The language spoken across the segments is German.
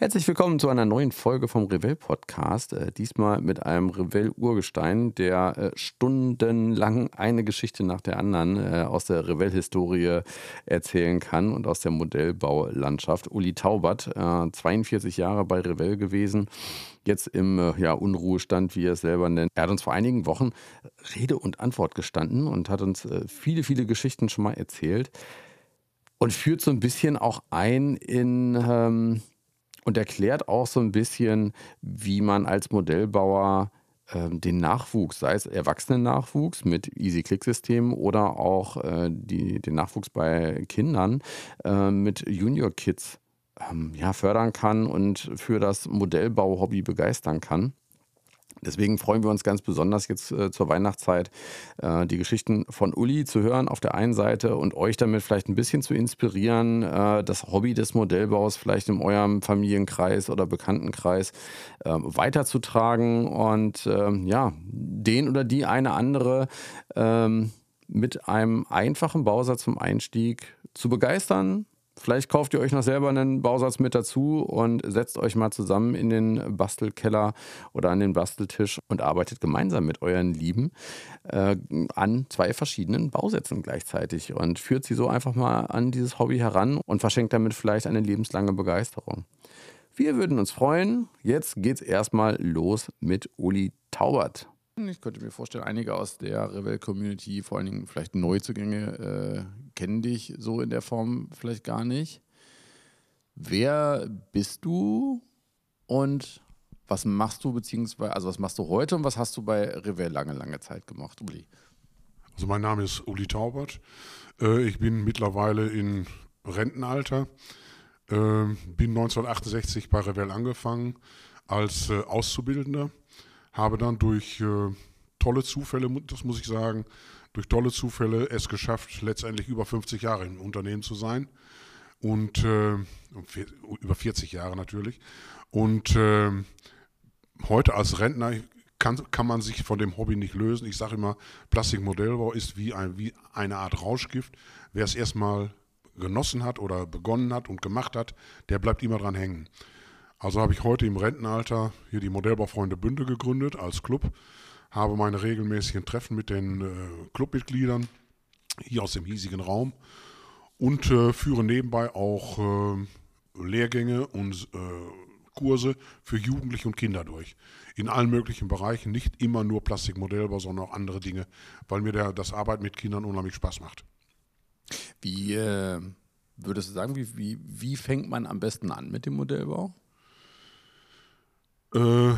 Herzlich willkommen zu einer neuen Folge vom Revell Podcast. Äh, diesmal mit einem Revell Urgestein, der äh, stundenlang eine Geschichte nach der anderen äh, aus der Revell Historie erzählen kann und aus der Modellbaulandschaft. Uli Taubert, 42 äh, Jahre bei Revell gewesen, jetzt im ja, Unruhestand, wie er es selber nennt. Er hat uns vor einigen Wochen Rede und Antwort gestanden und hat uns viele, viele Geschichten schon mal erzählt und führt so ein bisschen auch ein in ähm, und erklärt auch so ein bisschen, wie man als Modellbauer äh, den Nachwuchs, sei es Erwachsenen-Nachwuchs mit Easy-Click-Systemen oder auch äh, die, den Nachwuchs bei Kindern äh, mit Junior-Kids ähm, ja, fördern kann und für das Modellbau-Hobby begeistern kann. Deswegen freuen wir uns ganz besonders jetzt äh, zur Weihnachtszeit, äh, die Geschichten von Uli zu hören auf der einen Seite und euch damit vielleicht ein bisschen zu inspirieren, äh, das Hobby des Modellbaus vielleicht in eurem Familienkreis oder Bekanntenkreis ähm, weiterzutragen und ähm, ja, den oder die eine andere ähm, mit einem einfachen Bausatz zum Einstieg zu begeistern, Vielleicht kauft ihr euch noch selber einen Bausatz mit dazu und setzt euch mal zusammen in den Bastelkeller oder an den Basteltisch und arbeitet gemeinsam mit euren Lieben äh, an zwei verschiedenen Bausätzen gleichzeitig und führt sie so einfach mal an dieses Hobby heran und verschenkt damit vielleicht eine lebenslange Begeisterung. Wir würden uns freuen. Jetzt geht's erstmal los mit Uli Taubert. Ich könnte mir vorstellen, einige aus der Revell-Community, vor allen Dingen vielleicht Neuzugänge, äh, kennen dich so in der Form vielleicht gar nicht. Wer bist du und was machst du, beziehungsweise, also was machst du heute und was hast du bei Revell lange, lange Zeit gemacht, Uli? Also mein Name ist Uli Taubert. Äh, ich bin mittlerweile in Rentenalter. Äh, bin 1968 bei Revell angefangen als äh, Auszubildender habe dann durch äh, tolle Zufälle, das muss ich sagen, durch tolle Zufälle es geschafft, letztendlich über 50 Jahre im Unternehmen zu sein. Und äh, über 40 Jahre natürlich. Und äh, heute als Rentner kann, kann man sich von dem Hobby nicht lösen. Ich sage immer, Plastikmodellbau ist wie, ein, wie eine Art Rauschgift. Wer es erstmal genossen hat oder begonnen hat und gemacht hat, der bleibt immer dran hängen. Also habe ich heute im Rentenalter hier die Modellbaufreunde Bünde gegründet als Club, habe meine regelmäßigen Treffen mit den äh, Clubmitgliedern hier aus dem hiesigen Raum und äh, führe nebenbei auch äh, Lehrgänge und äh, Kurse für Jugendliche und Kinder durch. In allen möglichen Bereichen, nicht immer nur Plastikmodellbau, sondern auch andere Dinge, weil mir der, das Arbeit mit Kindern unheimlich Spaß macht. Wie äh, würdest du sagen, wie, wie, wie fängt man am besten an mit dem Modellbau? Äh,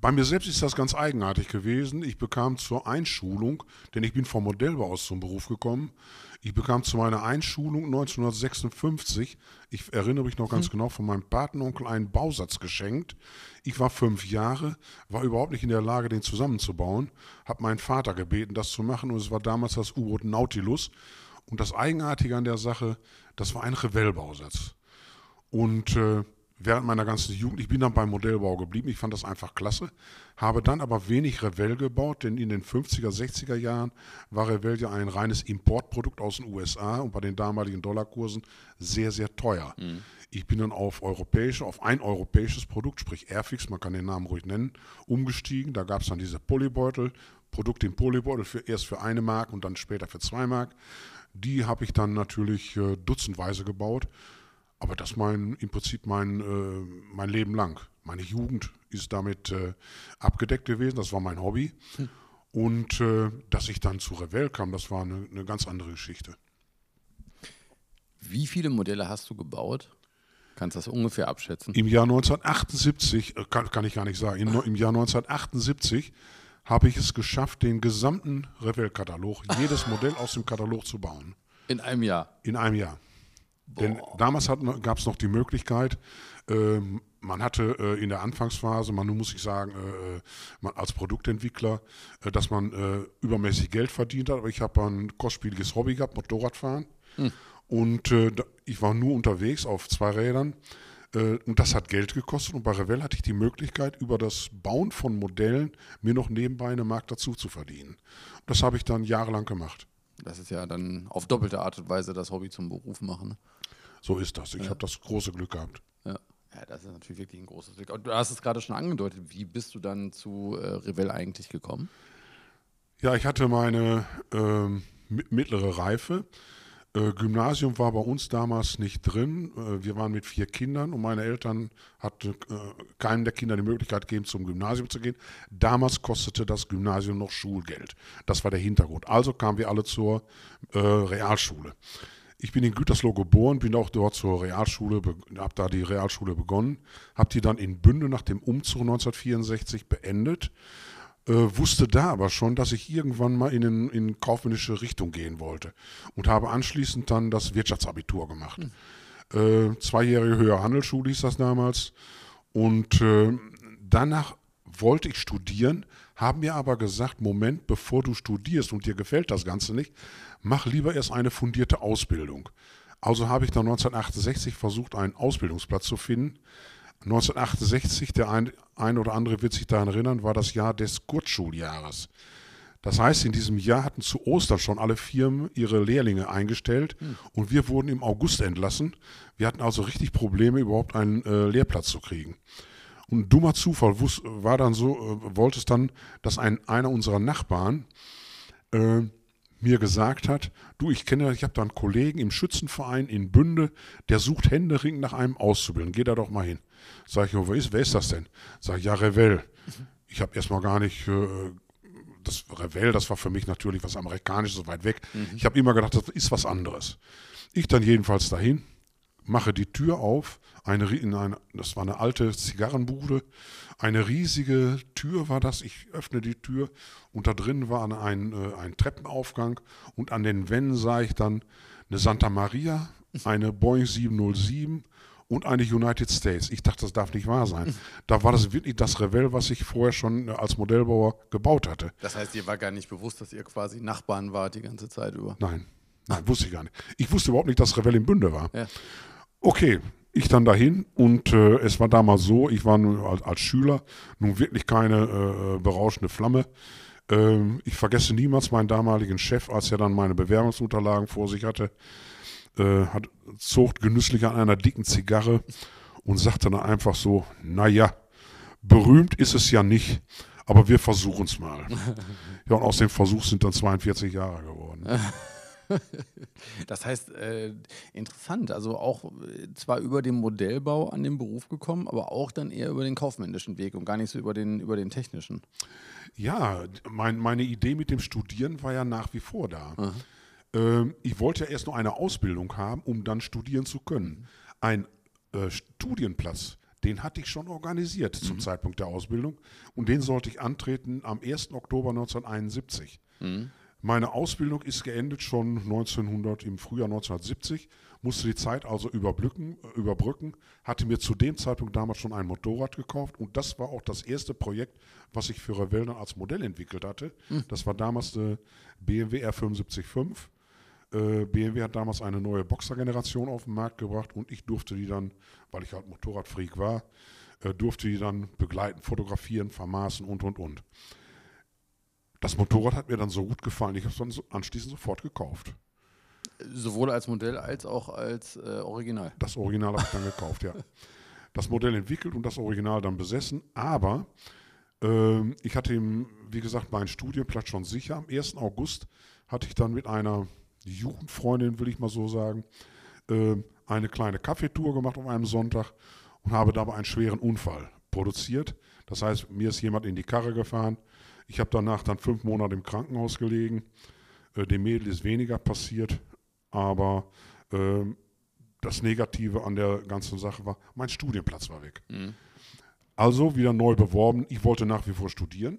bei mir selbst ist das ganz eigenartig gewesen. Ich bekam zur Einschulung, denn ich bin vom Modellbau aus zum Beruf gekommen. Ich bekam zu meiner Einschulung 1956, ich erinnere mich noch ganz hm. genau, von meinem Patenonkel einen Bausatz geschenkt. Ich war fünf Jahre, war überhaupt nicht in der Lage, den zusammenzubauen, habe meinen Vater gebeten, das zu machen und es war damals das U-Boot Nautilus. Und das Eigenartige an der Sache, das war ein Revell-Bausatz. Und äh, während meiner ganzen Jugend. Ich bin dann beim Modellbau geblieben. Ich fand das einfach klasse. Habe dann aber wenig Revell gebaut, denn in den 50er, 60er Jahren war Revell ja ein reines Importprodukt aus den USA und bei den damaligen Dollarkursen sehr, sehr teuer. Mhm. Ich bin dann auf europäische, auf ein europäisches Produkt, sprich Airfix, man kann den Namen ruhig nennen, umgestiegen. Da gab es dann diese Polybeutel, Produkt im Polybeutel für, erst für eine Mark und dann später für zwei Mark. Die habe ich dann natürlich äh, dutzendweise gebaut aber das mein im Prinzip mein, äh, mein Leben lang. Meine Jugend ist damit äh, abgedeckt gewesen, das war mein Hobby. Hm. Und äh, dass ich dann zu Revell kam, das war eine, eine, ganz andere Geschichte. Wie viele Modelle hast du gebaut? Kannst du das ungefähr abschätzen? Im Jahr 1978, äh, kann, kann ich gar nicht sagen, Im, im Jahr 1978 habe ich es geschafft, den gesamten Revell-Katalog, jedes Modell aus dem Katalog zu bauen. In einem Jahr? In einem Jahr. Denn damals gab es noch die Möglichkeit, äh, man hatte äh, in der Anfangsphase, man muss ich sagen, äh, äh, man als Produktentwickler, äh, dass man äh, übermäßig Geld verdient hat. Aber ich habe ein kostspieliges Hobby gehabt, Motorradfahren. Hm. Und ich war nur unterwegs auf zwei Rädern. und das hat Geld gekostet. Und bei Revell hatte ich die Möglichkeit, über das Bauen von Modellen mir noch nebenbei eine Mark dazu zu verdienen. Das habe ich dann jahrelang gemacht. Das ist ja dann auf doppelte Art und Weise das Hobby zum Beruf machen. So ist das. Ich ja. habe das große Glück gehabt. Ja. Ja, das ist natürlich wirklich ein großes Glück. Und du hast es gerade schon angedeutet. Wie bist du dann zu äh, Revell eigentlich gekommen? Ja, ich hatte meine ähm, mittlere Reife. Äh, Gymnasium war bei uns damals nicht drin. Äh, wir waren mit vier Kindern und meine Eltern hatten äh, keinem der Kinder die Möglichkeit gegeben, zum Gymnasium zu gehen. Damals kostete das Gymnasium noch Schulgeld. Das war der Hintergrund. Also kamen wir alle zur äh, Realschule. Ich bin in Gütersloh geboren, bin auch dort zur Realschule, habe da die Realschule begonnen, habe die dann in Bünde nach dem Umzug 1964 beendet äh, wusste da aber schon, dass ich irgendwann mal in, in, kaufmännische Richtung gehen wollte und habe anschließend dann das Wirtschaftsabitur gemacht. Mhm. Äh, zweijährige höhere Handelsschule hieß das damals und äh, danach wollte ich studieren, haben mir aber gesagt, Moment, bevor du studierst und dir gefällt das Ganze nicht, mach lieber erst eine fundierte Ausbildung. Also habe ich dann 1968 versucht, einen Ausbildungsplatz zu finden. 1968, der ein, ein oder andere wird sich daran erinnern, war das Jahr des Kurzschuljahres. Das heißt, in diesem Jahr hatten zu Ostern schon alle Firmen ihre Lehrlinge eingestellt hm. und wir wurden im August entlassen. Wir hatten also richtig Probleme, überhaupt einen äh, Lehrplatz zu kriegen. Und ein dummer Zufall wus, war dann so, äh, wollte es dann, dass ein, einer unserer Nachbarn äh, mir gesagt hat, du, ich kenne, ich habe da einen Kollegen im Schützenverein in Bünde, der sucht händeringend nach einem Auszubilden. Geh da doch mal hin. Sag ich, wer ist, wer ist das denn? Sag ich, ja, Revell. Ich habe erstmal gar nicht, äh, das Revell, das war für mich natürlich was Amerikanisches, so weit weg. Mhm. Ich habe immer gedacht, das ist was anderes. Ich dann jedenfalls dahin, mache die Tür auf, eine, in eine, das war eine alte Zigarrenbude, eine riesige Tür war das. Ich öffne die Tür und da drin war ein, äh, ein Treppenaufgang und an den Wänden sah ich dann eine Santa Maria, eine Boeing 707 und eine United States. Ich dachte, das darf nicht wahr sein. Da war das wirklich das Revell, was ich vorher schon äh, als Modellbauer gebaut hatte. Das heißt, ihr war gar nicht bewusst, dass ihr quasi Nachbarn wart die ganze Zeit über? Nein, nein, wusste ich gar nicht. Ich wusste überhaupt nicht, dass Revell in Bünde war. Ja. Okay, ich dann dahin und äh, es war damals so, ich war nun als, als Schüler nun wirklich keine äh, berauschende Flamme. Ähm, ich vergesse niemals meinen damaligen Chef, als er dann meine Bewerbungsunterlagen vor sich hatte, äh, hat, zog genüsslich an einer dicken Zigarre und sagte dann einfach so, naja, berühmt ist es ja nicht, aber wir versuchen es mal. ja, und aus dem Versuch sind dann 42 Jahre geworden. das heißt, äh, interessant, also auch äh, zwar über den Modellbau an den Beruf gekommen, aber auch dann eher über den kaufmännischen Weg und gar nicht so über den, über den technischen. Ja, mein, meine Idee mit dem Studieren war ja nach wie vor da. Ähm, ich wollte ja erst nur eine Ausbildung haben, um dann studieren zu können. Ein äh, Studienplatz, den hatte ich schon organisiert zum mhm. Zeitpunkt der Ausbildung und den sollte ich antreten am 1. Oktober 1971. Mhm. Meine Ausbildung ist geendet schon 1900, im Frühjahr 1970, musste die Zeit also überbrücken, überbrücken, hatte mir zu dem Zeitpunkt damals schon ein Motorrad gekauft und das war auch das erste Projekt, was ich für Revell als Modell entwickelt hatte. Mhm. Das war damals der BMW R755. Äh, BMW hat damals eine neue Boxer-Generation auf den Markt gebracht und ich durfte die dann, weil ich halt Motorradfreak war, äh, durfte die dann begleiten, fotografieren, vermaßen und und und. Das Motorrad hat mir dann so gut gefallen, ich habe es dann so anschließend sofort gekauft. Sowohl als Modell als auch als äh, Original. Das Original habe ich dann gekauft, ja. Das Modell entwickelt und das Original dann besessen, aber äh, ich hatte ihm, wie gesagt, meinen Studienplatz schon sicher. Am 1. August hatte ich dann mit einer Jugendfreundin, will ich mal so sagen, äh, eine kleine Kaffeetour gemacht auf einem Sonntag und habe dabei einen schweren Unfall produziert. Das heißt, mir ist jemand in die Karre gefahren, ich habe danach dann fünf Monate im Krankenhaus gelegen. Äh, dem Mädel ist weniger passiert, aber äh, das Negative an der ganzen Sache war, mein Studienplatz war weg. Mhm. Also wieder neu beworben. Ich wollte nach wie vor studieren,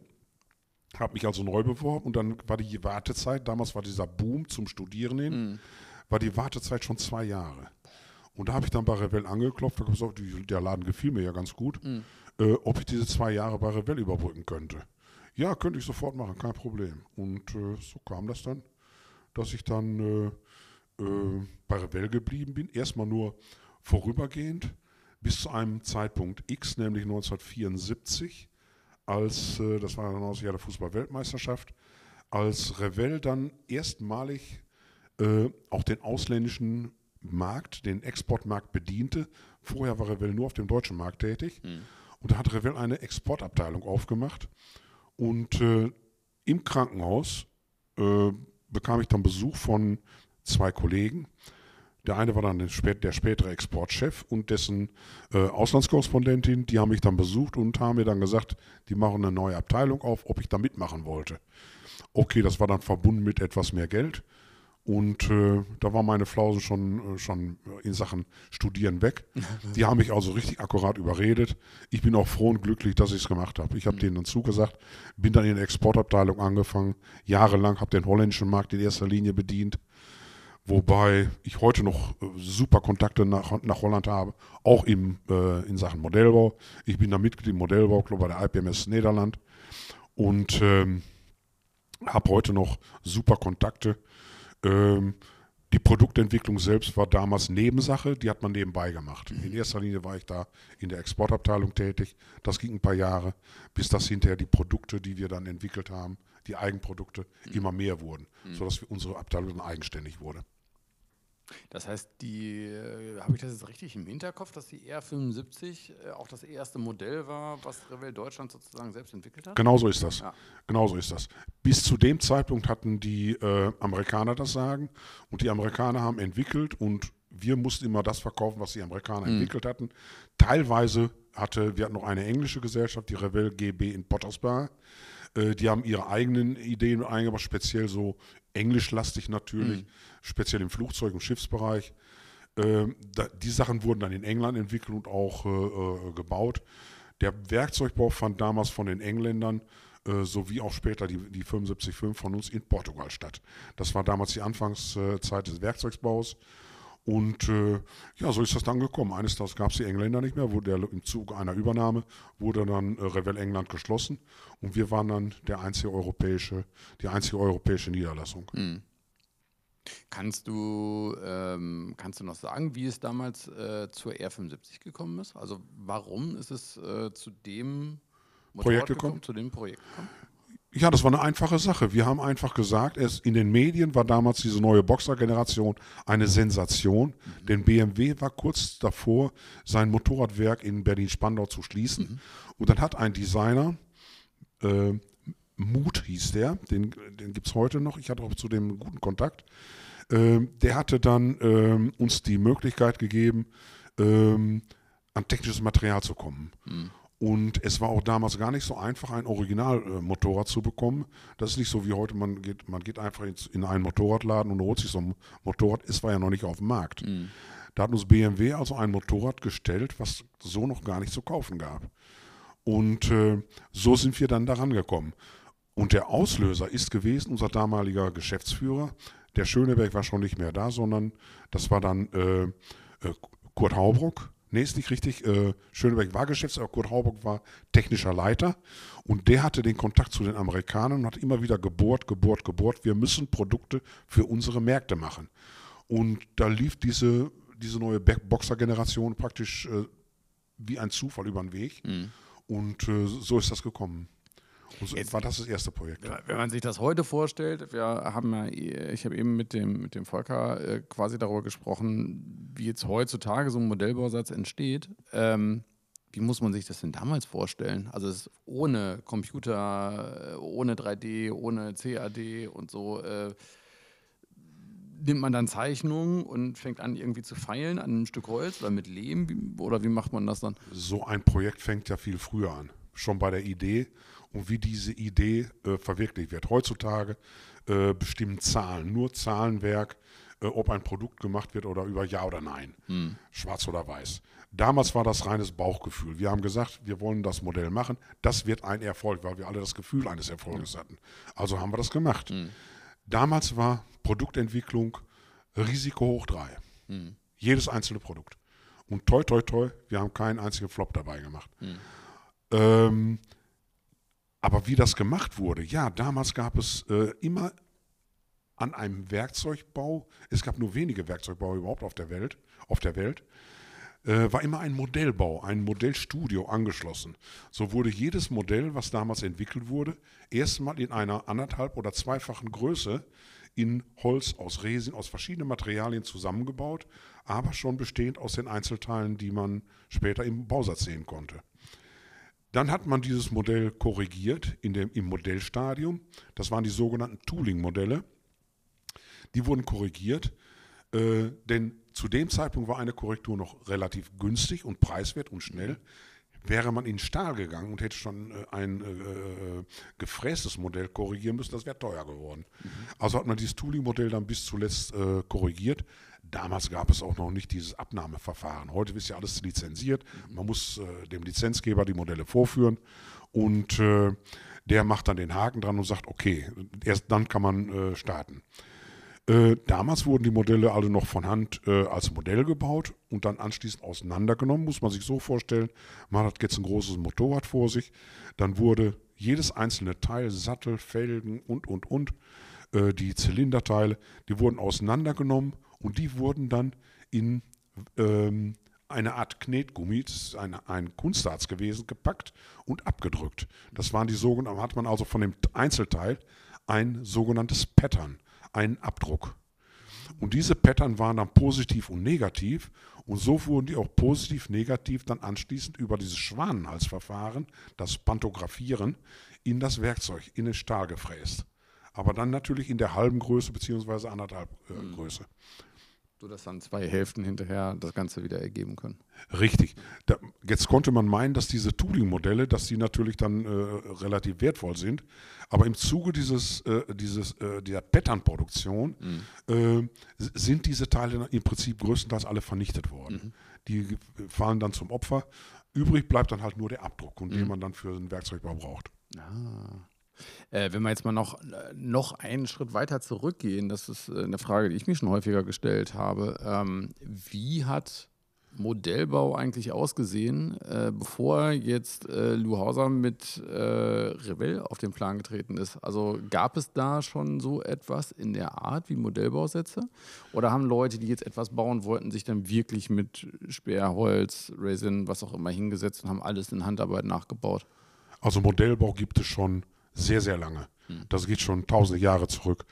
habe mich also neu beworben und dann war die Wartezeit, damals war dieser Boom zum Studieren hin, mhm. war die Wartezeit schon zwei Jahre. Und da habe ich dann bei Revell angeklopft und gesagt, der Laden gefiel mir ja ganz gut, mhm. äh, ob ich diese zwei Jahre bei Revell überbrücken könnte. Ja, könnte ich sofort machen, kein Problem. Und äh, so kam das dann, dass ich dann äh, äh, bei Revell geblieben bin. Erstmal nur vorübergehend bis zu einem Zeitpunkt X, nämlich 1974, als, äh, das war dann aus Jahr der Fußball-Weltmeisterschaft, als Revell dann erstmalig äh, auch den ausländischen Markt, den Exportmarkt bediente. Vorher war Revell nur auf dem deutschen Markt tätig. Mhm. Und da hat Revell eine Exportabteilung aufgemacht. Und äh, im Krankenhaus äh, bekam ich dann Besuch von zwei Kollegen. Der eine war dann der, spätere Exportchef und dessen äh, Auslandskorrespondentin. Die haben mich dann besucht und haben mir dann gesagt, die machen eine neue Abteilung auf, ob ich da mitmachen wollte. Okay, das war dann verbunden mit etwas mehr Geld. Und äh, da war meine Flause schon, äh, schon in Sachen Studieren weg. Die haben mich also richtig akkurat überredet. Ich bin auch froh und glücklich, dass ich es gemacht habe. Ich habe mhm. denen dann zugesagt, bin dann in der Exportabteilung angefangen. Jahrelang habe den holländischen Markt in erster Linie bedient. Wobei ich heute noch äh, super Kontakte nach, nach Holland habe, auch im, äh, in Sachen Modellbau. Ich bin da Mitglied im Modellbauclub bei der IPMS Niederland und ähm, habe heute noch super Kontakte ähm, die Produktentwicklung selbst war damals Nebensache, die hat man nebenbei gemacht. In erster Linie war ich da in der Exportabteilung tätig. Das ging ein paar Jahre, bis das hinterher die Produkte, die wir dann entwickelt haben, die Eigenprodukte, immer mehr wurden, mhm. sodass unsere Abteilung dann eigenständig wurde. Das heißt, die, äh, habe ich das jetzt richtig im Hinterkopf, dass die R75 äh, auch das erste Modell war, was Revell Deutschland sozusagen selbst entwickelt hat? Genau so ist das. Ja. Genau so ist das. Bis zu dem Zeitpunkt hatten die äh, Amerikaner das Sagen und die Amerikaner haben entwickelt und wir mussten immer das verkaufen, was die Amerikaner mhm. entwickelt hatten. Teilweise hatte, wir hatten noch eine englische Gesellschaft, die Revell GB in Pottersbar. Äh, die haben ihre eigenen Ideen eingebracht, speziell so englischlastig natürlich, mhm. Speziell im Flugzeug- und Schiffsbereich. Ähm, da, die Sachen wurden dann in England entwickelt und auch äh, äh gebaut. Der Werkzeugbau fand damals von den Engländern äh, sowie auch später die, die 75.5 von uns in Portugal statt. Das war damals die Anfangszeit des Werkzeugsbaus. Und äh, ja, so ist das dann gekommen. Eines Tages gab es die Engländer nicht mehr, wurde der, im Zuge einer Übernahme wurde dann äh, Revell England geschlossen und wir waren dann der einzige europäische, die einzige europäische Niederlassung. Mhm. Kannst du, ähm, kannst du noch sagen, wie es damals äh, zur R75 gekommen ist? Also warum ist es äh, zu dem Motorrad Projekt gekommen? gekommen? Zu dem Projekt gekommen? Ja, das war eine einfache Sache. Wir haben einfach gesagt, es, in den Medien war damals diese neue Boxer-Generation eine Sensation, mhm. denn BMW war kurz davor, sein Motorradwerk in Berlin-Spandau zu schließen. Mhm. Und dann hat ein Designer, äh, Mut hieß der, den, den gibt es heute noch, ich hatte auch zu dem guten Kontakt, äh, der hatte dann äh, uns die Möglichkeit gegeben, ähm, an technisches Material zu kommen. Mhm. Und es war auch damals gar nicht so einfach, ein Originalmotorrad zu bekommen. Das ist nicht so wie heute, man geht, man geht einfach in einen Motorradladen und holt sich so ein Motorrad. Es war ja noch nicht auf dem Markt. Mhm. Da hat uns BMW also ein Motorrad gestellt, was so noch gar nicht zu kaufen gab. Und äh, so sind wir dann daran gekommen. Und der Auslöser ist gewesen unser damaliger Geschäftsführer. Der Schöneberg war schon nicht mehr da, sondern das war dann äh, äh, Kurt Haubruck Nee, ist nicht richtig. Äh, Schöneberg war Geschäftsführer, Kurt Hauburg war technischer Leiter und der hatte den Kontakt zu den Amerikanern und hat immer wieder gebohrt, gebohrt, gebohrt. Wir müssen Produkte für unsere Märkte machen. Und da lief diese, diese neue Boxer-Generation praktisch äh, wie ein Zufall über den Weg. Mhm. Und äh, so ist das gekommen. So Jetzt, war das das erste Projekt. Wenn man sich das heute vorstellt, wir haben ja, ich habe eben mit dem, mit dem Volker äh, quasi darüber gesprochen, wie jetzt heutzutage so ein Modellbausatz entsteht. Ähm, wie muss man sich das denn damals vorstellen? Also ohne Computer, äh, ohne 3D, ohne CAD und so. Äh, nimmt man dann Zeichnungen und fängt an irgendwie zu feilen an einem Stück Holz oder mit Lehm? Oder wie macht man das dann? So ein Projekt fängt ja viel früher an. Schon bei der Idee und wie diese Idee äh, verwirklicht wird. Heutzutage äh, bestimmen Zahlen, nur Zahlenwerk, äh, ob ein Produkt gemacht wird oder über Ja oder Nein, hm. schwarz oder weiß. Damals war das reines Bauchgefühl. Wir haben gesagt, wir wollen das Modell machen. Das wird ein Erfolg, weil wir alle das Gefühl eines Erfolges hatten. Also haben wir das gemacht. Hm. Damals war Produktentwicklung Risiko hoch drei. Hm. Jedes einzelne Produkt. Und toi, toi, toi, wir haben keinen einzigen Flop dabei gemacht. Hm. Ähm, aber wie das gemacht wurde, ja, damals gab es äh, immer an einem Werkzeugbau, es gab nur wenige Werkzeugbauer überhaupt auf der Welt, auf der Welt, äh, war immer ein Modellbau, ein Modellstudio angeschlossen. So wurde jedes Modell, was damals entwickelt wurde, erstmal in einer anderthalb oder zweifachen Größe in Holz, aus Resin, aus verschiedenen Materialien zusammengebaut, aber schon bestehend aus den Einzelteilen, die man später im Bausatz sehen konnte. Dann hat man dieses Modell korrigiert in dem, im Modellstadium. Das waren die sogenannten Tooling-Modelle. Die wurden korrigiert, äh, denn zu dem Zeitpunkt war eine Korrektur noch relativ günstig und preiswert und schnell. Wäre man in Stahl gegangen und hätte schon äh, ein äh, äh, gefrästes Modell korrigieren müssen, das wäre teuer geworden. Mhm. Also hat man dieses Tooling-Modell dann bis zuletzt äh, korrigiert. Damals gab es auch noch nicht dieses Abnahmeverfahren. Heute ist ja alles lizenziert. Mhm. Man muss äh, dem Lizenzgeber die Modelle vorführen und äh, der macht dann den Haken dran und sagt, okay, erst dann kann man starten. Äh, damals wurden die Modelle alle noch von Hand äh, als Modell gebaut und dann anschließend auseinandergenommen, muss man sich so vorstellen. Man hat jetzt ein großes Motorrad vor sich, dann wurde jedes einzelne Teil, Sattel, Felgen und, und, und, äh, die Zylinderteile, die wurden auseinandergenommen und die wurden dann in ähm, eine Art Knetgummi, das ist eine, ein Kunstharz gewesen, gepackt und abgedrückt. Das waren die sogenannten, hat man also von dem Einzelteil ein sogenanntes Pattern einen Abdruck. Und diese Pattern waren dann positiv und negativ und so wurden die auch positiv, negativ dann anschließend über dieses Schwanenhalsverfahren, das Pantographieren, in das Werkzeug, in den Stahl gefräst. Aber dann natürlich in der halben Größe bzw. anderthalb äh, mhm. Größe sodass dann zwei Hälften hinterher das Ganze wieder ergeben können. Richtig. Da, jetzt konnte man meinen, dass diese Tooling-Modelle, dass die natürlich dann äh, relativ wertvoll sind, aber im Zuge dieses, äh, dieses, äh, der Pattern-Produktion mhm. sind diese Teile im Prinzip größtenteils alle vernichtet worden. Mhm. Die fallen dann zum Opfer. Übrig bleibt dann halt nur der Abdruck, und mhm. den man dann für einen Werkzeugbau braucht. Ah. Äh, wenn wir jetzt mal noch, noch einen Schritt weiter zurückgehen, das ist äh, eine Frage, die ich mir schon häufiger gestellt habe. Ähm, wie hat Modellbau eigentlich ausgesehen, äh, bevor jetzt äh, Lou Hauser mit äh, Revell auf den Plan getreten ist? Also gab es da schon so etwas in der Art wie Modellbausätze? Oder haben Leute, die jetzt etwas bauen wollten, sich dann wirklich mit Sperrholz, Resin, was auch immer hingesetzt und haben alles in Handarbeit nachgebaut? Also Modellbau gibt es schon sehr, sehr lange. Das geht schon tausende Jahre zurück.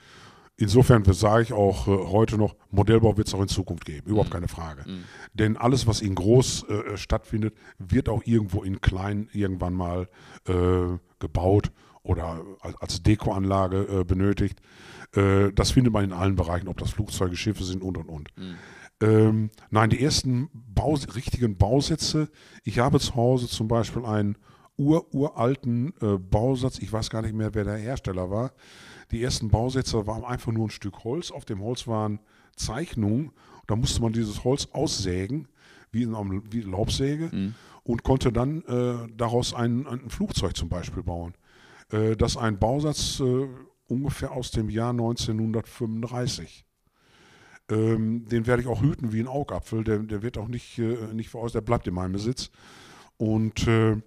Insofern sage ich auch äh, heute noch, Modellbau wird es auch in Zukunft geben, überhaupt mhm. keine Frage. Mhm. Denn alles, was in groß äh, äh, stattfindet, wird auch irgendwo in klein irgendwann mal äh, gebaut oder als, Dekoanlage äh, benötigt. Äh, das findet man in allen Bereichen, ob das Flugzeuge, Schiffe sind und und und. Mhm. Ähm, nein, die ersten Bau richtigen Bausätze, ich habe zu Hause zum Beispiel einen ururalten äh, Bausatz. Ich weiß gar nicht mehr, wer der Hersteller war. Die ersten Bausätze waren einfach nur ein Stück Holz. Auf dem Holz waren Zeichnungen. Da musste man dieses Holz aussägen, wie in einer wie Laubsäge, mhm. und konnte dann äh, daraus ein, ein, Flugzeug zum Beispiel bauen. Äh, das ist ein Bausatz äh, ungefähr aus dem Jahr 1935. Ähm, den werde ich auch hüten wie ein Augapfel. Der, der wird auch nicht, äh, nicht voraus, der bleibt in meinem Besitz. Und äh,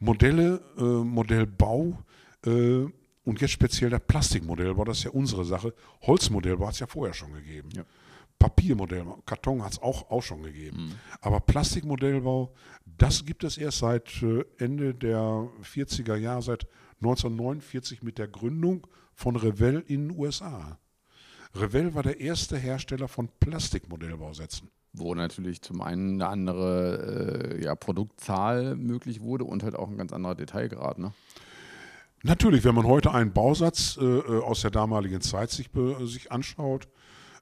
Modelle, äh, Modellbau äh, und jetzt speziell der Plastikmodellbau, das ist ja unsere Sache. Holzmodellbau hat es ja vorher schon gegeben. Ja. Papiermodellbau, Karton hat es auch, auch schon gegeben. Mhm. Aber Plastikmodellbau, das gibt es erst seit äh, Ende der 40er Jahre, seit 1949 mit der Gründung von Revell in den USA. Revell war der erste Hersteller von Plastikmodellbausätzen wo natürlich zum einen eine andere äh, ja, Produktzahl möglich wurde und halt auch ein ganz anderer Detailgrad. Ne? Natürlich, wenn man heute einen Bausatz äh, äh aus der damaligen Zeit sich, sich anschaut,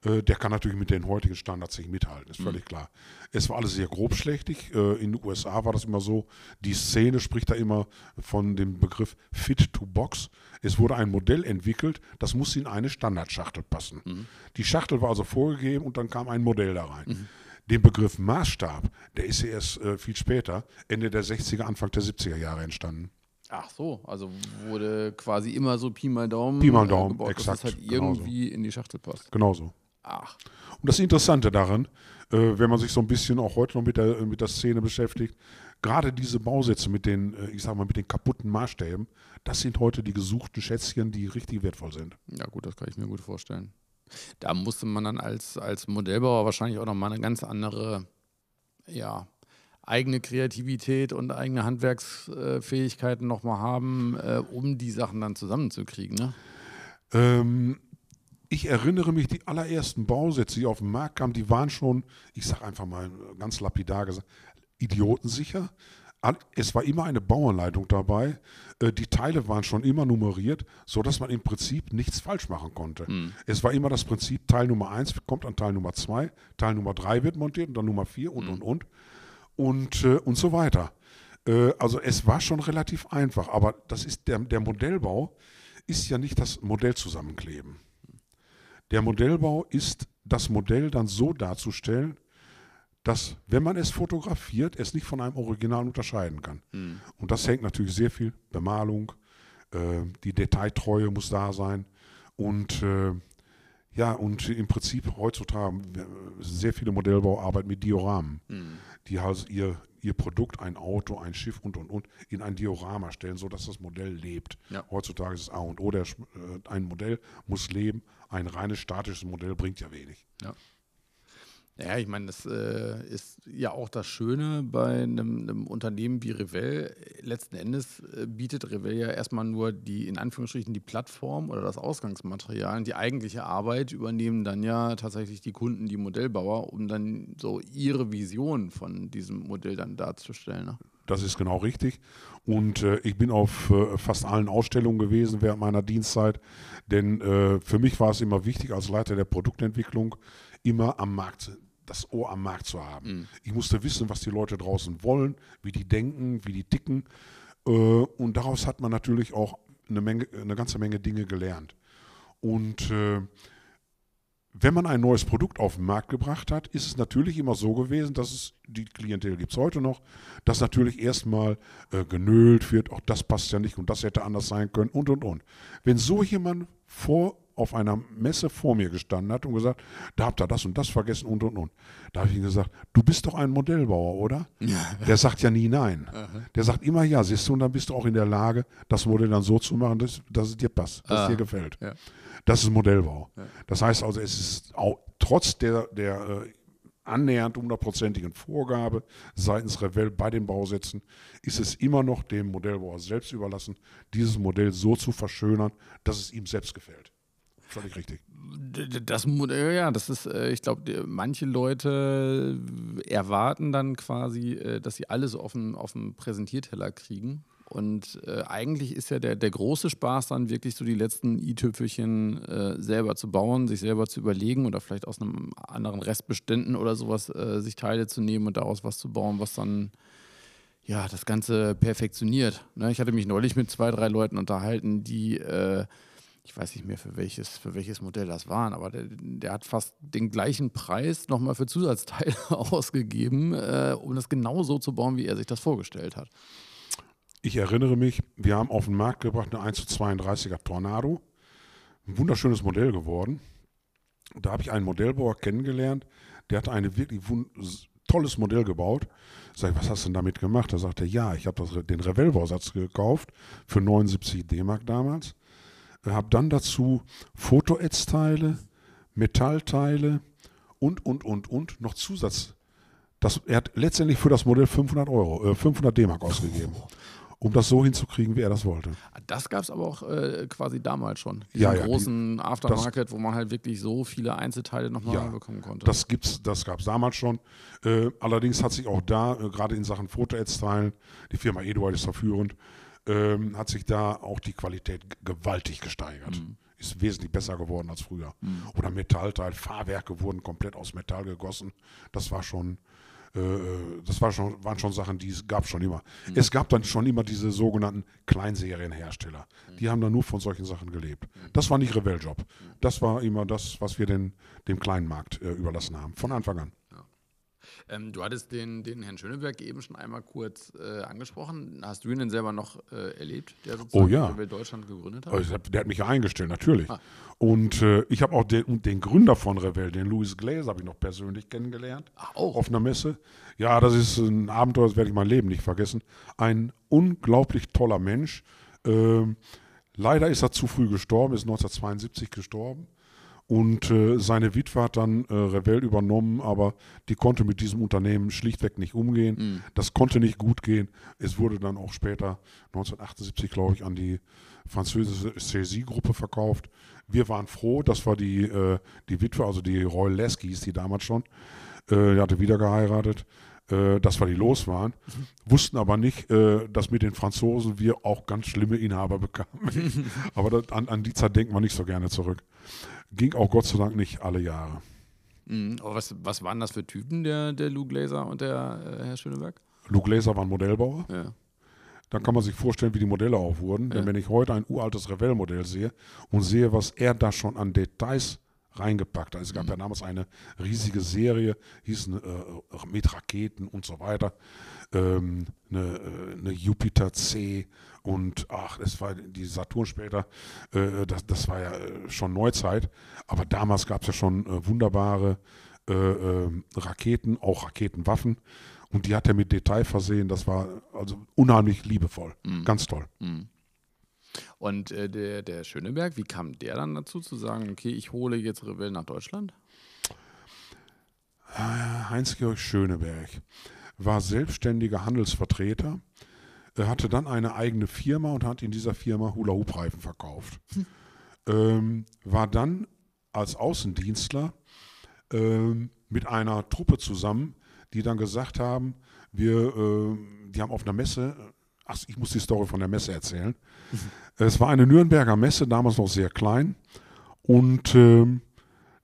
äh, der kann natürlich mit den heutigen Standards nicht mithalten, ist völlig mhm. klar. Es war alles sehr grobschlächtig. Äh, in den USA war das immer so, die Szene spricht da immer von dem Begriff Fit to Box. Es wurde ein Modell entwickelt, das muss in eine Standardschachtel passen. Mhm. Die Schachtel war also vorgegeben und dann kam ein Modell da rein. Mhm. Den Begriff Maßstab, der ist ja erst äh, viel später, Ende der 60er, Anfang der 70er Jahre entstanden. Ach so, also wurde quasi immer so Pi mal Daumen, Pi mal äh, Daumen, gebaut, exakt, dass es halt irgendwie genauso. in die Schachtel passt. Genauso. Ach. Und das Interessante daran, äh, wenn man sich so ein bisschen auch heute noch mit der, mit der Szene beschäftigt, gerade diese Bausätze mit den, äh, ich sag mal, mit den kaputten Maßstäben, das sind heute die gesuchten Schätzchen, die richtig wertvoll sind. Ja, gut, das kann ich mir gut vorstellen. Da musste man dann als, als Modellbauer wahrscheinlich auch nochmal eine ganz andere, ja, eigene Kreativität und eigene Handwerksfähigkeiten nochmal haben, äh, um die Sachen dann zusammenzukriegen, ne? Ähm, ich erinnere mich, die allerersten Bausätze, die auf den Markt kamen, die waren schon, ich sage einfach mal ganz lapidar gesagt, idiotensicher. Es war immer eine Bauanleitung dabei. Äh, die Teile waren schon immer nummeriert, sodass man im Prinzip nichts falsch machen konnte. Mhm. Es war immer das Prinzip, Teil Nummer 1 kommt an Teil Nummer 2, Teil Nummer 3 wird montiert und dann Nummer 4 und, mhm. und, und. Und, äh, und so weiter. Äh, also es war schon relativ einfach, aber das ist der, der Modellbau ist ja nicht das Modell zusammenkleben. Der Modellbau ist das Modell dann so darzustellen, dass, wenn man es fotografiert, es nicht von einem Original unterscheiden kann. Mhm. Und das hängt natürlich sehr viel Bemalung, äh, die Detailtreue muss da sein und äh, ja, und im Prinzip heutzutage sehr viele Modellbau arbeiten mit Dioramen, mhm. die halt ihr, ihr Produkt, ein Auto, ein Schiff und und und in ein Diorama stellen, sodass das Modell lebt. Ja. Heutzutage ist es A und O, der, äh, ein Modell muss leben, ein reines statisches Modell bringt ja wenig. Ja. Ja, ich meine, das äh, ist ja auch das Schöne bei einem, einem Unternehmen wie Revell. Letzten Endes äh, bietet Revell ja erstmal nur die, in Anführungsstrichen, die Plattform oder das Ausgangsmaterial. Die eigentliche Arbeit übernehmen dann ja tatsächlich die Kunden, die Modellbauer, um dann so ihre Vision von diesem Modell dann darzustellen. Ne? Das ist genau richtig. Und äh, ich bin auf äh, fast allen Ausstellungen gewesen während meiner Dienstzeit, denn äh, für mich war es immer wichtig, als Leiter der Produktentwicklung immer am Markt das Ohr am Markt zu haben. Mhm. Ich musste wissen, was die Leute draußen wollen, wie die denken, wie die ticken. Äh, und daraus hat man natürlich auch eine, Menge, eine ganze Menge Dinge gelernt. Und äh, wenn man ein neues Produkt auf den Markt gebracht hat, ist es natürlich immer so gewesen, dass es, die Klientel gibt es heute noch, dass natürlich erstmal äh, genölt wird, auch das passt ja nicht und das hätte anders sein können und und und. Wenn so jemand vor auf einer Messe vor mir gestanden hat und gesagt, da habt ihr das und das vergessen und und und. Da habe ich ihm gesagt, du bist doch ein Modellbauer, oder? Ja. Der sagt ja nie nein. Aha. Der sagt immer ja, siehst du, und dann bist du auch in der Lage, das Modell dann so zu machen, dass, dass es dir passt, dass es dir gefällt. Ja. Das ist Modellbau. Ja. Das heißt also, es ist auch trotz der, der äh, annähernd hundertprozentigen Vorgabe seitens Revell bei den Bausätzen ist es immer noch dem Modellbauer selbst überlassen, dieses Modell so zu verschönern, dass es ihm selbst gefällt. Völlig richtig. Das, ja, das ist, äh, ich glaube, manche Leute erwarten dann quasi, äh, dass sie alles auf dem, auf dem Präsentierteller kriegen. Und äh, eigentlich ist ja der, der große Spaß dann wirklich so die letzten i-Tüpfelchen äh, selber zu bauen, sich selber zu überlegen oder vielleicht aus einem anderen Restbeständen oder sowas äh, sich Teile zu nehmen und daraus was zu bauen, was dann ja das Ganze perfektioniert. Ne? Ich hatte mich neulich mit zwei, drei Leuten unterhalten, die äh, ich weiß nicht mehr für welches, für welches Modell das waren, aber der, der hat fast den gleichen Preis nochmal für Zusatzteile ausgegeben, äh, um das genau so zu bauen, wie er sich das vorgestellt hat. Ich erinnere mich, wir haben auf den Markt gebracht eine 1 zu 32er Tornado. Ein wunderschönes Modell geworden. Da habe ich einen Modellbauer kennengelernt, der hat ein wirklich tolles Modell gebaut. Sag ich, was hast du denn damit gemacht? Da sagte er, ja, ich habe den Revell-Bausatz gekauft für 79 D-Mark damals habe dann dazu Fotoätzteile, Metallteile und, und, und, und noch Zusatz. Das, er hat letztendlich für das Modell 500 Euro, äh, 500 D-Mark ausgegeben, um das so hinzukriegen, wie er das wollte. Das gab es aber auch äh, quasi damals schon. Diesen ja, ja, großen die, Aftermarket, das, wo man halt wirklich so viele Einzelteile nochmal ja, bekommen konnte. Das das gab es damals schon. Äh, allerdings hat sich auch da, äh, gerade in Sachen Fotoätzteilen, die Firma Eduard ist da führend, ähm, hat sich da auch die Qualität gewaltig gesteigert. Mhm. Ist wesentlich besser geworden als früher. Mhm. Oder Metallteil, Fahrwerke wurden komplett aus Metall gegossen. Das war schon, äh, das war schon, waren schon Sachen, die es gab schon immer. Mhm. Es gab dann schon immer diese sogenannten Kleinserienhersteller. Die mhm. haben dann nur von solchen Sachen gelebt. Mhm. Das war nicht Revell-Job. Mhm. Das war immer das, was wir den, dem kleinen Markt äh, überlassen haben, von Anfang an. Ähm, du hattest den, den Herrn Schöneberg eben schon einmal kurz äh, angesprochen. Hast du ihn denn selber noch äh, erlebt, der sozusagen oh, ja. Deutschland gegründet hat? Also, der hat mich ja eingestellt, natürlich. Ah. Und äh, ich habe auch den, den, Gründer von Revell, den Louis Glaser, habe ich noch persönlich kennengelernt. Ach, auch? Auf einer Messe. Ja, das ist ein Abenteuer, das werde ich mein Leben nicht vergessen. Ein unglaublich toller Mensch. Ähm, leider ist er zu früh gestorben, ist 1972 gestorben. Und äh, seine Witwe hat dann äh, Revell übernommen, aber die konnte mit diesem Unternehmen schlichtweg nicht umgehen. Mhm. Das konnte nicht gut gehen. Es wurde dann auch später, 1978, glaube ich, an die französische CSI-Gruppe verkauft. Wir waren froh, das war die, äh, die Witwe, also die Roy Lesky hieß die damals schon. Äh, die hatte wieder geheiratet, äh, dass wir die los waren. Wussten aber nicht, äh, dass mit den Franzosen wir auch ganz schlimme Inhaber bekamen. aber das, an, an die Zeit denkt man nicht so gerne zurück. Ging auch Gott sei Dank nicht alle Jahre. Mhm. Aber was, was waren das für Typen, der, der Lou Glaser und der äh, Herr Schöneberg? Lou Glaser war ein Modellbauer. Ja. Dann kann man sich vorstellen, wie die Modelle auch wurden. Denn Ja. wenn ich heute ein uraltes Revell-Modell sehe und sehe, was er da schon an Details reingepackt hat. Es gab ja damals eine riesige Serie, hießen äh, mit Raketen und so weiter. Ähm, eine, äh, eine Jupiter C und ach, es war die Saturn später, äh, das, das war ja äh, schon Neuzeit. Aber damals gab es ja schon äh, wunderbare äh, ähm, Raketen, auch Raketenwaffen. Und die hat er mit Detail versehen. Das war also unheimlich liebevoll. Ganz toll. Und äh, der, der Schöneberg, wie kam der dann dazu zu sagen, okay, ich hole jetzt Revell nach Deutschland? Heinz-Georg Schöneberg war selbstständiger Handelsvertreter. Er hatte dann eine eigene Firma und hat in dieser Firma Hula-Hoop-Reifen verkauft. Ähm, war dann als Außendienstler ähm, mit einer Truppe zusammen, die dann gesagt haben, wir, ähm, die haben auf einer Messe, ach, ich muss die Story von der Messe erzählen. Es war eine Nürnberger Messe, damals noch sehr klein. Und ähm,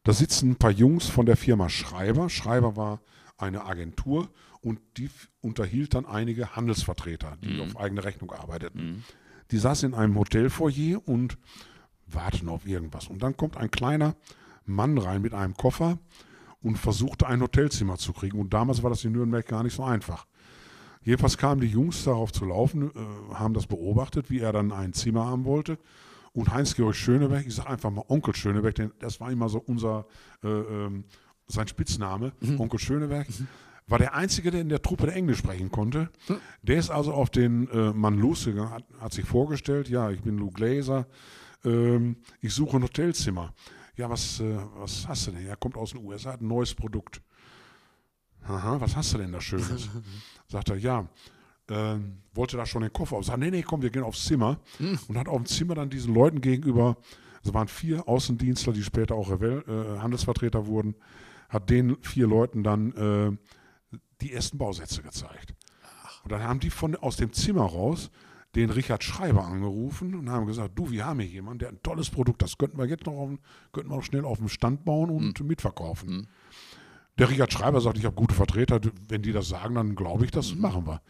da sitzen ein paar Jungs von der Firma Schreiber. Schreiber war eine Agentur und die unterhielt dann einige Handelsvertreter, die auf eigene Rechnung arbeiteten. Die saßen in einem Hotelfoyer und warten auf irgendwas. Und dann kommt ein kleiner Mann rein mit einem Koffer und versuchte ein Hotelzimmer zu kriegen. Und damals war das in Nürnberg gar nicht so einfach. Jedenfalls kamen die Jungs darauf zu laufen, äh, haben das beobachtet, wie er dann ein Zimmer haben wollte. Und Heinz-Georg Schöneberg, ich sage einfach mal Onkel Schöneberg, denn das war immer so unser, äh, ähm, sein Spitzname, Onkel Schöneberg, war der Einzige, der in der Truppe der Englisch sprechen konnte. Der ist also auf den äh, Mann losgegangen, hat, hat sich vorgestellt, ja, ich bin Lou Glaser, ähm, ich suche ein Hotelzimmer. Ja, was, äh, was hast du denn? Er kommt aus den USA, hat ein neues Produkt. Aha, was hast du denn da Schönes? Sagt er, ja, ähm, wollte da schon den Koffer auf. Sagt, nee, nee, komm, wir gehen aufs Zimmer. Und hat auf dem Zimmer dann diesen Leuten gegenüber, es waren vier Außendienstler, die später auch Revell, äh, Handelsvertreter wurden, hat den vier Leuten dann äh, die ersten Bausätze gezeigt. Und dann haben die von, aus dem Zimmer raus den Richard Schreiber angerufen und haben gesagt, du, wir haben hier jemanden, der ein tolles Produkt, das könnten wir jetzt noch, auf, könnten wir noch schnell auf dem Stand bauen und mitverkaufen. Der Richard Schreiber sagt, ich habe gute Vertreter, wenn die das sagen, dann glaube ich, das machen wir.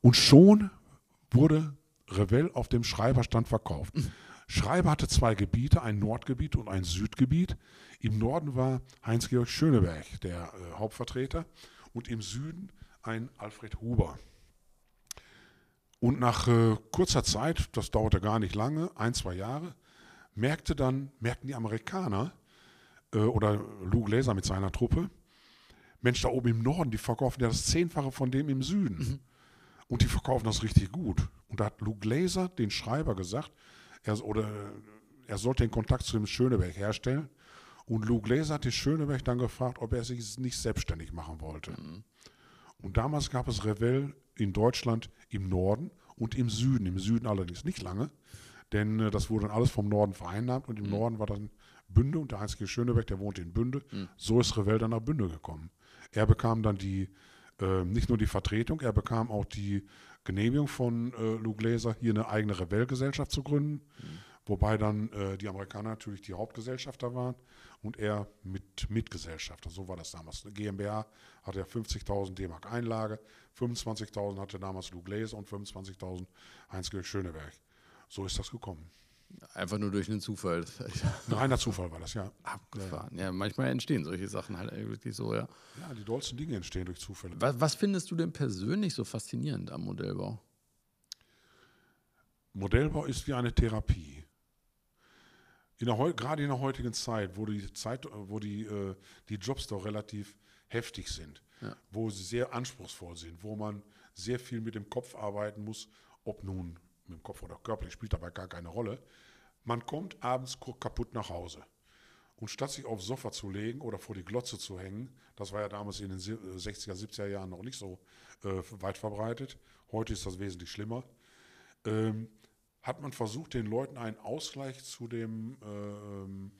Und schon wurde Revell auf dem Schreiberstand verkauft. Schreiber hatte zwei Gebiete, ein Nordgebiet und ein Südgebiet. Im Norden war Heinz-Georg Schöneberg der äh, Hauptvertreter und im Süden ein Alfred Huber. Und nach äh, kurzer Zeit, das dauerte gar nicht lange, ein, zwei Jahre, merkte dann, merkten die Amerikaner äh, oder Lou Glaser mit seiner Truppe, Mensch, da oben im Norden, die verkaufen ja das Zehnfache von dem im Süden. Und die verkaufen das richtig gut. Und da hat Lou Glaser den Schreiber gesagt, er, oder, er sollte den Kontakt zu dem Schöneberg herstellen. Und Lou Glaser hat den Schöneberg dann gefragt, ob er sich nicht selbstständig machen wollte. Und damals gab es Revell in Deutschland im Norden und im Süden. Im Süden allerdings nicht lange, denn äh, das wurde dann alles vom Norden vereinnahmt und im Norden war dann Bünde und der Heinz-G. Schöneberg, der wohnte in Bünde. So ist Revell dann nach Bünde gekommen. Er bekam dann die, äh, nicht nur die Vertretung, er bekam auch die Genehmigung von äh, Lou Glaser, hier eine eigene Revell-Gesellschaft zu gründen. Wobei dann äh, die Amerikaner natürlich die Hauptgesellschafter waren und er mit Mitgesellschafter. So war das damals. Eine GmbH hatte ja 50.000 D-Mark Einlage, 25.000 hatte damals Lou Glaser und 25.000 Heinz-Georg Schöneberg. So ist das gekommen. Einfach nur durch einen Zufall. Ein reiner Zufall war das, ja. Abgefahren. Ja, manchmal entstehen solche Sachen halt wirklich so, ja. Ja, die dollsten Dinge entstehen durch Zufälle. Was, was findest du denn persönlich so faszinierend am Modellbau? Modellbau ist wie eine Therapie. In der, gerade in der heutigen Zeit, wo die, Zeit, wo die, äh, die Jobs doch relativ heftig sind, Ja. wo sie sehr anspruchsvoll sind, wo man sehr viel mit dem Kopf arbeiten muss, ob nun mit dem Kopf oder körperlich, spielt dabei gar keine Rolle. Man kommt abends kaputt nach Hause. Und statt sich aufs Sofa zu legen oder vor die Glotze zu hängen, das war ja damals in den 60er, 70er Jahren noch nicht so äh, weit verbreitet, heute ist das wesentlich schlimmer, ähm, hat man versucht, den Leuten einen Ausgleich zu dem, ähm,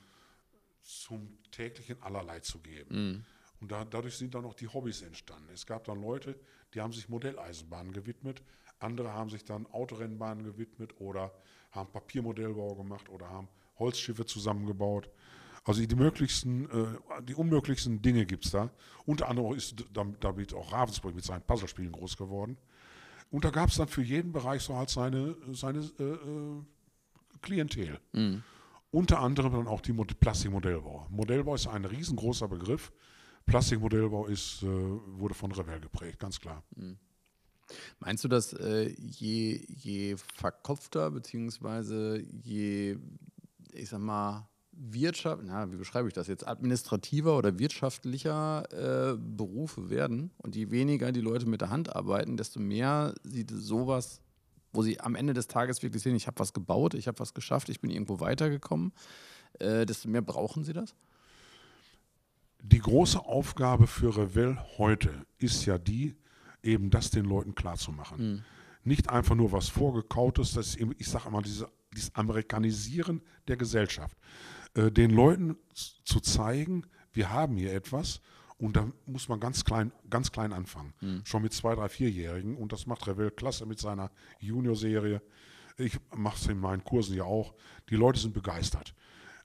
zum täglichen Allerlei zu geben. Mhm. Und da, dadurch sind dann auch die Hobbys entstanden. Es gab dann Leute, die haben sich Modelleisenbahnen gewidmet, andere haben sich dann Autorennbahnen gewidmet oder haben Papiermodellbau gemacht oder haben Holzschiffe zusammengebaut. Also die möglichsten, äh, die unmöglichsten Dinge gibt es da. Unter anderem ist damit auch Ravensburg mit seinen Puzzlespielen groß geworden. Und da gab es dann für jeden Bereich so halt seine, seine äh, äh, Klientel. Mhm. Unter anderem dann auch die Plastikmodellbau. Modellbau ist ein riesengroßer Begriff. Plastikmodellbau ist, äh, wurde von Revell geprägt, ganz klar. Mhm. Meinst du, dass äh, je, je verkopfter, beziehungsweise je, ich sag mal, Wirtschaft, na, wie beschreibe ich das jetzt, administrativer oder wirtschaftlicher äh, Berufe werden und je weniger die Leute mit der Hand arbeiten, desto mehr sieht sowas, wo sie am Ende des Tages wirklich sehen, ich habe was gebaut, ich habe was geschafft, ich bin irgendwo weitergekommen, äh, desto mehr brauchen sie das? Die große Aufgabe für Revell heute ist ja die, eben das den Leuten klarzumachen. Mhm. Nicht einfach nur was Vorgekautes, das ist, ich sage immer, diese, dieses Amerikanisieren der Gesellschaft. Äh, den Leuten zu zeigen, wir haben hier etwas und da muss man ganz klein, ganz klein anfangen. Mhm. Schon mit zwei, drei, vierjährigen und das macht Revell klasse mit seiner Junior-Serie. Ich mache es in meinen Kursen ja auch. Die Leute sind begeistert.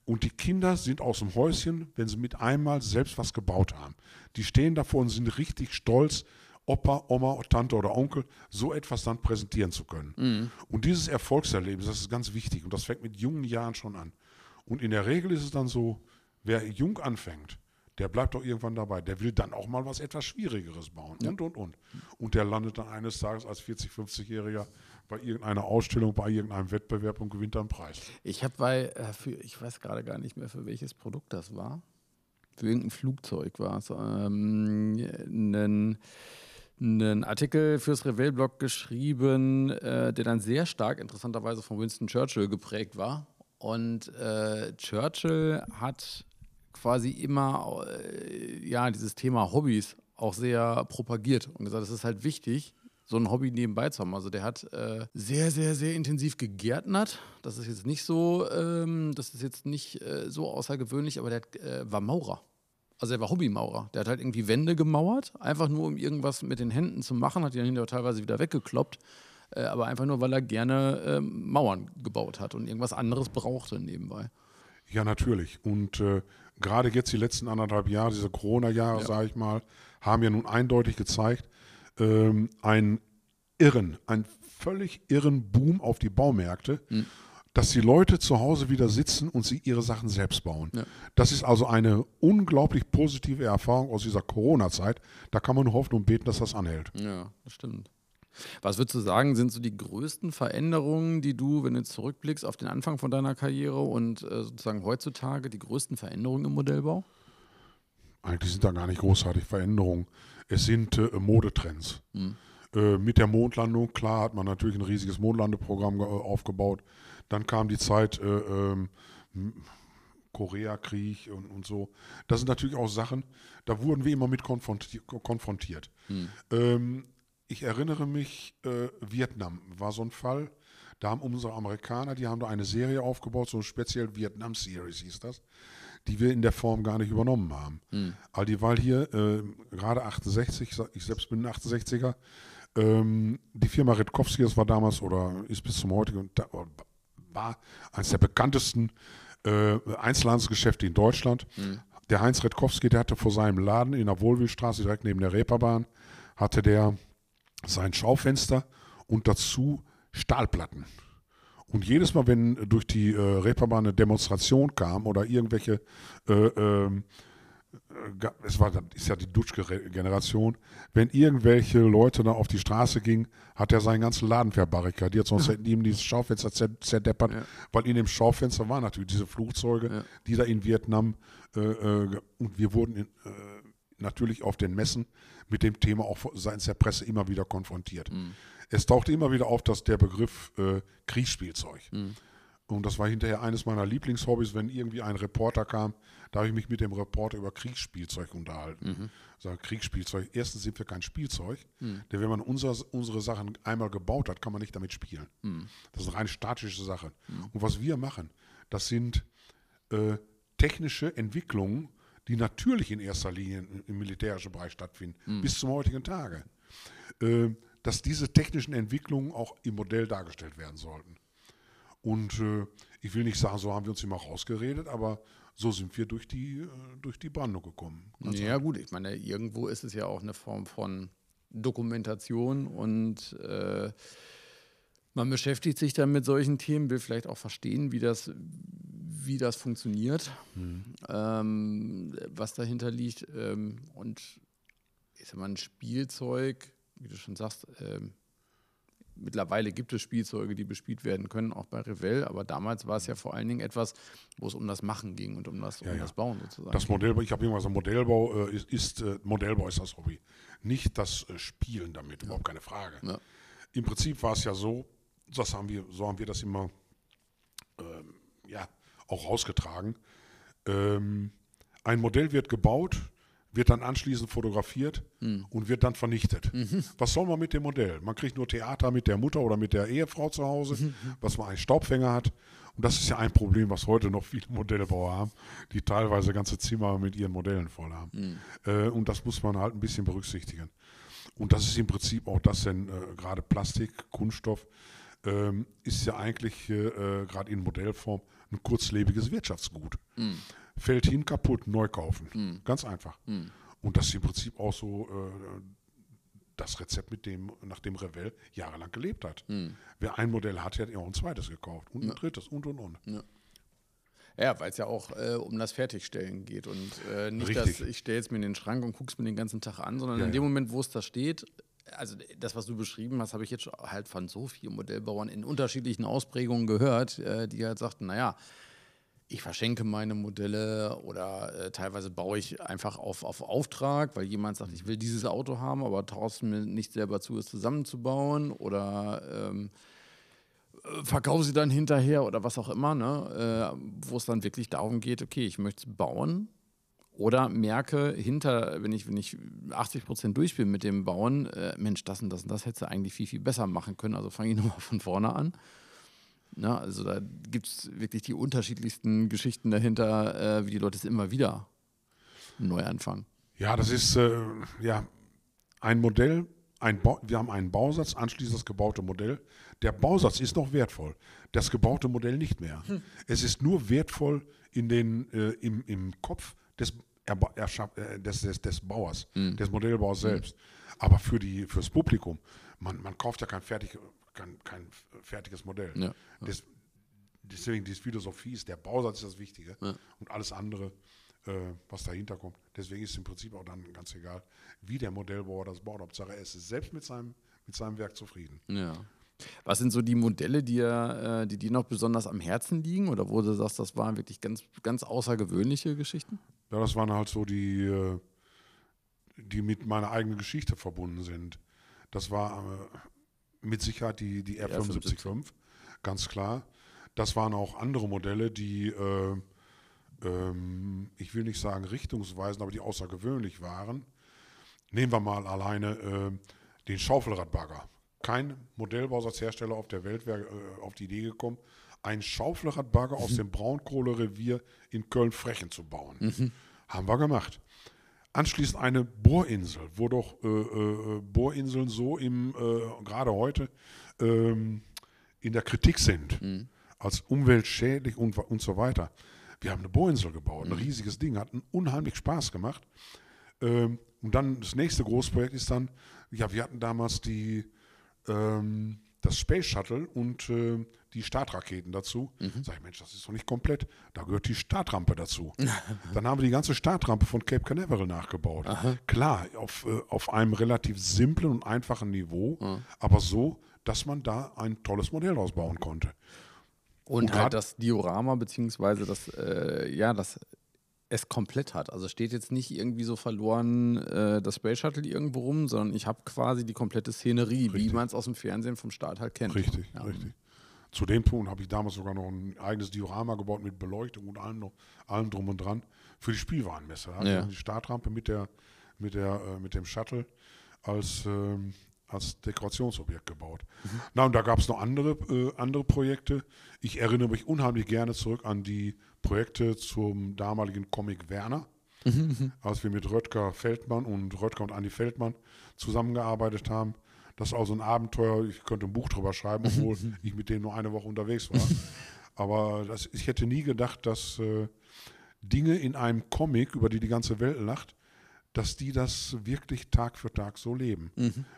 Und die Kinder sind aus dem Häuschen, wenn sie mit einmal selbst was gebaut haben. Die stehen davor und sind richtig stolz, Opa, Oma, Tante oder Onkel so etwas dann präsentieren zu können. Mhm. Und dieses Erfolgserlebnis, das ist ganz wichtig und das fängt mit jungen Jahren schon an. Und in der Regel ist es dann so, wer jung anfängt, der bleibt doch irgendwann dabei. Der will dann auch mal was etwas Schwierigeres bauen ja. und, und, und. Und der landet dann eines Tages als 40-, 50-Jähriger bei irgendeiner Ausstellung, bei irgendeinem Wettbewerb und gewinnt dann einen Preis. Ich habe bei, äh, für, ich weiß gerade gar nicht mehr, für welches Produkt das war. Für irgendein Flugzeug war es. Ähm, einen Artikel fürs Revell-Blog geschrieben, äh, der dann sehr stark interessanterweise von Winston Churchill geprägt war. Und äh, Churchill hat quasi immer äh, ja, dieses Thema Hobbys auch sehr propagiert und gesagt, es ist halt wichtig, so ein Hobby nebenbei zu haben. Also der hat äh, sehr, sehr, sehr intensiv gegärtnert. Das ist jetzt nicht so, ähm, das ist jetzt nicht äh, so außergewöhnlich, aber der hat, äh, war Maurer. Also er war Hobbymaurer. Der hat halt irgendwie Wände gemauert, einfach nur um irgendwas mit den Händen zu machen, hat die dann hinterher teilweise wieder weggekloppt. Äh, aber einfach nur, weil er gerne äh, Mauern gebaut hat und irgendwas anderes brauchte nebenbei. Ja, natürlich. Und äh, gerade jetzt die letzten anderthalb Jahre, diese Corona-Jahre, ja. sage ich mal, haben ja nun eindeutig gezeigt, ähm, einen irren, einen völlig irren Boom auf die Baumärkte. Mhm dass die Leute zu Hause wieder sitzen und sie ihre Sachen selbst bauen. Ja. Das ist also eine unglaublich positive Erfahrung aus dieser Corona-Zeit. Da kann man nur hoffen und beten, dass das anhält. Ja, das stimmt. Was würdest du sagen, sind so die größten Veränderungen, die du, wenn du zurückblickst auf den Anfang von deiner Karriere und äh, sozusagen heutzutage, die größten Veränderungen im Modellbau? Eigentlich sind da gar nicht großartig Veränderungen. Es sind äh, Modetrends. Hm. Äh, mit der Mondlandung, klar, hat man natürlich ein riesiges Mondlandeprogramm äh, aufgebaut. Dann kam die Zeit äh, ähm, Koreakrieg und, und so. Das sind natürlich auch Sachen, da wurden wir immer mit konfrontiert. Hm. Ähm, ich erinnere mich, äh, Vietnam war so ein Fall. Da haben unsere Amerikaner, die haben da eine Serie aufgebaut, so speziell Vietnam Series hieß das, die wir in der Form gar nicht übernommen haben. Hm. All die, weil hier äh, gerade 68, ich selbst bin ein 68er, ähm, die Firma Redkowski, das war damals oder ist bis zum heutigen, war eines der bekanntesten äh, Einzelhandelsgeschäfte in Deutschland. Mhm. Der Heinz Redkowski, der hatte vor seinem Laden in der Wohlwillstraße, direkt neben der Reeperbahn, hatte der sein Schaufenster und dazu Stahlplatten. Und jedes Mal, wenn durch die äh, Reeperbahn eine Demonstration kam oder irgendwelche äh, ähm, äh, es war, ist ja die Dutschke-Generation, wenn irgendwelche Leute da auf die Straße gingen, hat er seinen ganzen Laden verbarrikadiert, sonst hätten die ihm dieses Schaufenster zerdeppert, ja. weil in dem Schaufenster waren natürlich diese Flugzeuge, ja. die da in Vietnam, äh, äh, und wir wurden in, äh, natürlich auf den Messen mit dem Thema auch seitens der Presse immer wieder konfrontiert. Mhm. Es tauchte immer wieder auf, dass der Begriff äh, Kriegsspielzeug. Mhm Und das war hinterher eines meiner Lieblingshobbys, wenn irgendwie ein Reporter kam, da habe ich mich mit dem Reporter über Kriegsspielzeug unterhalten. Mhm. Sag, Kriegsspielzeug, erstens sind wir kein Spielzeug, mhm. denn wenn man unser, unsere Sachen einmal gebaut hat, kann man nicht damit spielen. Mhm. Das ist eine rein statische Sache. Mhm. Und was wir machen, das sind äh, technische Entwicklungen, die natürlich in erster Linie im militärischen Bereich stattfinden, mhm. bis zum heutigen Tage. Äh, dass diese technischen Entwicklungen auch im Modell dargestellt werden sollten. Und äh, ich will nicht sagen, so haben wir uns immer rausgeredet, aber so sind wir durch die, äh, durch die Brandung gekommen. ja, gut, ich meine, irgendwo ist es ja auch eine Form von Dokumentation und äh, man beschäftigt sich dann mit solchen Themen, will vielleicht auch verstehen, wie das, wie das funktioniert, mhm. ähm, was dahinter liegt. Ähm, und ich sag mal, ein Spielzeug, wie du schon sagst, ähm, Mittlerweile gibt es Spielzeuge, die bespielt werden können, auch bei Revell, aber damals war es ja vor allen Dingen etwas, wo es um das Machen ging und um das, um ja, ja. das Bauen sozusagen. Das Modellbau, ich habe immer gesagt, Modellbau äh, ist, ist äh, Modellbau ist das Hobby. Nicht das äh, Spielen damit, ja. überhaupt keine Frage. Im Prinzip war es ja so, das haben wir, so haben wir das immer ähm, ja, auch rausgetragen. Ähm, ein Modell wird gebaut, wird dann anschließend fotografiert mhm. und wird dann vernichtet. Mhm. Was soll man mit dem Modell? Man kriegt nur Theater mit der Mutter oder mit der Ehefrau zu Hause, mhm. was man einen Staubfänger hat. Und das ist ja ein Problem, was heute noch viele Modellebauer haben, die teilweise ganze Zimmer mit ihren Modellen voll haben. Mhm. Äh, und das muss man halt ein bisschen berücksichtigen. Und das ist im Prinzip auch das, denn äh, gerade Plastik, Kunststoff, ähm, ist ja eigentlich äh, gerade in Modellform ein kurzlebiges Wirtschaftsgut. Mhm fällt hin, kaputt, neu kaufen. Mhm. Ganz einfach. Mhm. Und das ist im Prinzip auch so äh, das Rezept, mit dem, nach dem Revell jahrelang gelebt hat. Mhm. Wer ein Modell hat, hat auch ein zweites gekauft und ein ja. drittes und und und. Ja. Ja, weil es ja auch äh, um das Fertigstellen geht und äh, nicht, Richtig. dass ich stelle es mir in den Schrank und gucke es mir den ganzen Tag an, sondern ja, in dem ja. Moment, wo es da steht, also das, was du beschrieben hast, habe ich jetzt halt von so vielen Modellbauern in unterschiedlichen Ausprägungen gehört, äh, die halt sagten, naja, ich verschenke meine Modelle oder äh, teilweise baue ich einfach auf, auf Auftrag, weil jemand sagt, ich will dieses Auto haben, aber traust mir nicht selber zu, es zusammenzubauen oder ähm, äh, verkaufe sie dann hinterher oder was auch immer, ne? äh, wo es dann wirklich darum geht, okay, ich möchte es bauen oder merke hinter, wenn ich, wenn ich 80 Prozent durch bin mit dem Bauen, äh, Mensch, das und das und das hättest du eigentlich viel, viel besser machen können, also fange ich nochmal von vorne an. Ne? Also da gibt es wirklich die unterschiedlichsten Geschichten dahinter, äh, wie die Leute es immer wieder neu anfangen. Ja, das ist äh, ja ein Modell, ein wir haben einen Bausatz, anschließend das gebaute Modell. Der Bausatz ist noch wertvoll, das gebaute Modell nicht mehr. Hm. Es ist nur wertvoll in den, äh, im, im Kopf des, äh, des, des, des Bauers, hm. des Modellbauers selbst. Aber für die, fürs Publikum, man, man kauft ja kein fertig, kein, kein fertiges Modell. Ja. Das, deswegen, die Philosophie ist, der Bausatz ist das Wichtige ja. und alles andere, äh, was dahinter kommt. Deswegen ist es im Prinzip auch dann ganz egal, wie der Modellbauer das baut. Hauptsache, er ist selbst mit seinem, mit seinem Werk zufrieden. Ja. Was sind so die Modelle, die, äh, die dir noch besonders am Herzen liegen oder wo du sagst, das waren wirklich ganz, ganz außergewöhnliche Geschichten? Ja, das waren halt so die, äh, die mit meiner eigenen Geschichte verbunden sind. Das war äh, mit Sicherheit die, die R755, ganz klar. Das waren auch andere Modelle, die, äh, ähm, ich will nicht sagen richtungsweisend, aber die außergewöhnlich waren. Nehmen wir mal alleine äh, den Schaufelradbagger. Kein Modellbausatzhersteller auf der Welt wäre äh, auf die Idee gekommen, einen Schaufelradbagger mhm. aus dem Braunkohlerevier in Köln-Frechen zu bauen. Mhm. Haben wir gemacht. Anschließend eine Bohrinsel, wo doch äh, äh, Bohrinseln so im, äh, gerade heute ähm, in der Kritik sind, mhm. als umweltschädlich und, und so weiter. Wir haben eine Bohrinsel gebaut, ein mhm. riesiges Ding, hat unheimlich Spaß gemacht. Ähm, und dann das nächste Großprojekt ist dann, ja, wir hatten damals die, ähm, das Space Shuttle und äh, die Startraketen dazu. Mhm. Sag ich, Mensch, das ist doch nicht komplett. Da gehört die Startrampe dazu. Dann haben wir die ganze Startrampe von Cape Canaveral nachgebaut. Aha. Klar, auf, äh, auf einem relativ simplen und einfachen Niveau, mhm. aber so, dass man da ein tolles Modell ausbauen konnte. Und, und halt das Diorama, beziehungsweise das, äh, ja, das es komplett hat. Also steht jetzt nicht irgendwie so verloren äh, das Space Shuttle irgendwo rum, sondern ich habe quasi die komplette Szenerie, richtig. wie man es aus dem Fernsehen vom Start halt kennt. Richtig, ja. richtig. Zu dem Punkt habe ich damals sogar noch ein eigenes Diorama gebaut mit Beleuchtung und allem, noch, allem drum und dran für die Spielwarenmesse. Hatte Ja. die Startrampe mit, der, mit, der, äh, mit dem Shuttle als, ähm, als Dekorationsobjekt gebaut. Na, und da gab es noch andere, äh, andere Projekte. Ich erinnere mich unheimlich gerne zurück an die Projekte zum damaligen Comic Werner als wir mit Röttger Feldmann und Röttger und Andi Feldmann zusammengearbeitet haben. Das ist also ein Abenteuer, ich könnte ein Buch drüber schreiben, obwohl ich mit denen nur eine Woche unterwegs war. Aber das, ich hätte nie gedacht, dass äh, Dinge in einem Comic, über die die ganze Welt lacht, dass die das wirklich Tag für Tag so leben.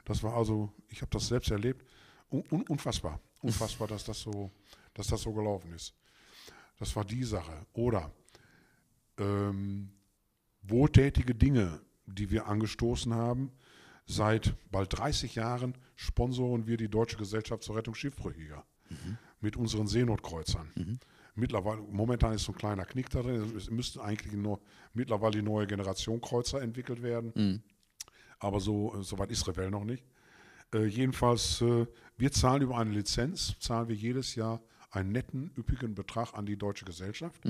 Das war also, ich habe das selbst erlebt, un, un, unfassbar, unfassbar, dass das so, dass das so gelaufen ist. Das war die Sache. Oder ähm, wohltätige Dinge, die wir angestoßen haben. Seit bald 30 Jahren sponsoren wir die Deutsche Gesellschaft zur Rettung Schiffbrüchiger mit unseren Seenotkreuzern. Mittlerweile, momentan ist so ein kleiner Knick da drin. Es müssten eigentlich nur mittlerweile die neue Generation Kreuzer entwickelt werden. Aber so, äh, so weit ist Revell noch nicht. Äh, jedenfalls, äh, wir zahlen über eine Lizenz, zahlen wir jedes Jahr einen netten, üppigen Betrag an die Deutsche Gesellschaft.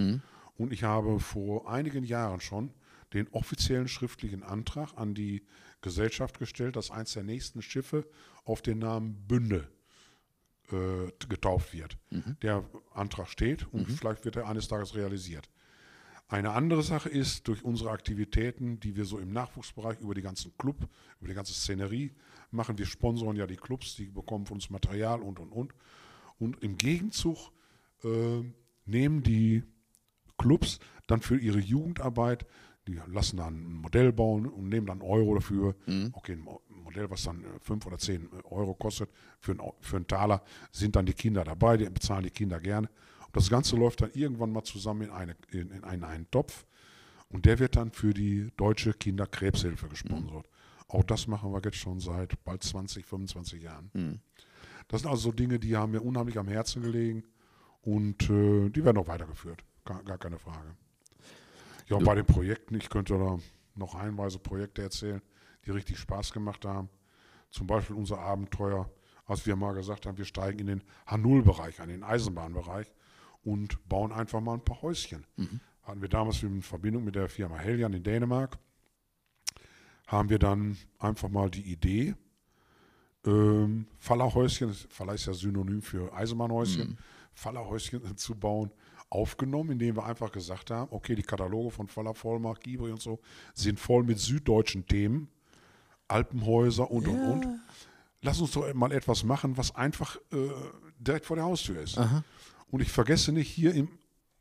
Und ich habe vor einigen Jahren schon den offiziellen schriftlichen Antrag an die Gesellschaft gestellt, dass eins der nächsten Schiffe auf den Namen Bünde äh, getauft wird. Der Antrag steht und vielleicht wird er eines Tages realisiert. Eine andere Sache ist, durch unsere Aktivitäten, die wir so im Nachwuchsbereich über die ganzen Club, über die ganze Szenerie machen, wir sponsoren ja die Clubs, die bekommen von uns Material und und und. Und im Gegenzug äh, nehmen die Clubs dann für ihre Jugendarbeit, die lassen dann ein Modell bauen und nehmen dann Euro dafür. Okay, ein Mo- Modell, was dann 5 oder 10 Euro kostet, für, ein, für einen Taler, sind dann die Kinder dabei, die bezahlen die Kinder gerne. Und das Ganze läuft dann irgendwann mal zusammen in, eine, in, in einen, einen Topf und der wird dann für die Deutsche Kinderkrebshilfe gesponsert. Auch das machen wir jetzt schon seit bald 20, 25 Jahren. Das sind also so Dinge, die haben mir unheimlich am Herzen gelegen und äh, die werden auch weitergeführt. Gar, gar keine Frage. Ja, und bei den Projekten, ich könnte da noch reihenweise Projekte erzählen, die richtig Spaß gemacht haben. Zum Beispiel unser Abenteuer, als wir mal gesagt haben, wir steigen in den H0-Bereich, an den Eisenbahnbereich und bauen einfach mal ein paar Häuschen. Hatten wir damals in Verbindung mit der Firma Heljan in Dänemark, haben wir dann einfach mal die Idee, ähm, Fallerhäuschen, Faller ist ja Synonym für Eisenbahnhäuschen, Fallerhäuschen zu bauen, aufgenommen, indem wir einfach gesagt haben, okay, die Kataloge von Faller, Vollmark, Gibri und so sind voll mit süddeutschen Themen, Alpenhäuser und und und. Lass uns doch mal etwas machen, was einfach äh, direkt vor der Haustür ist. Und ich vergesse nicht, hier im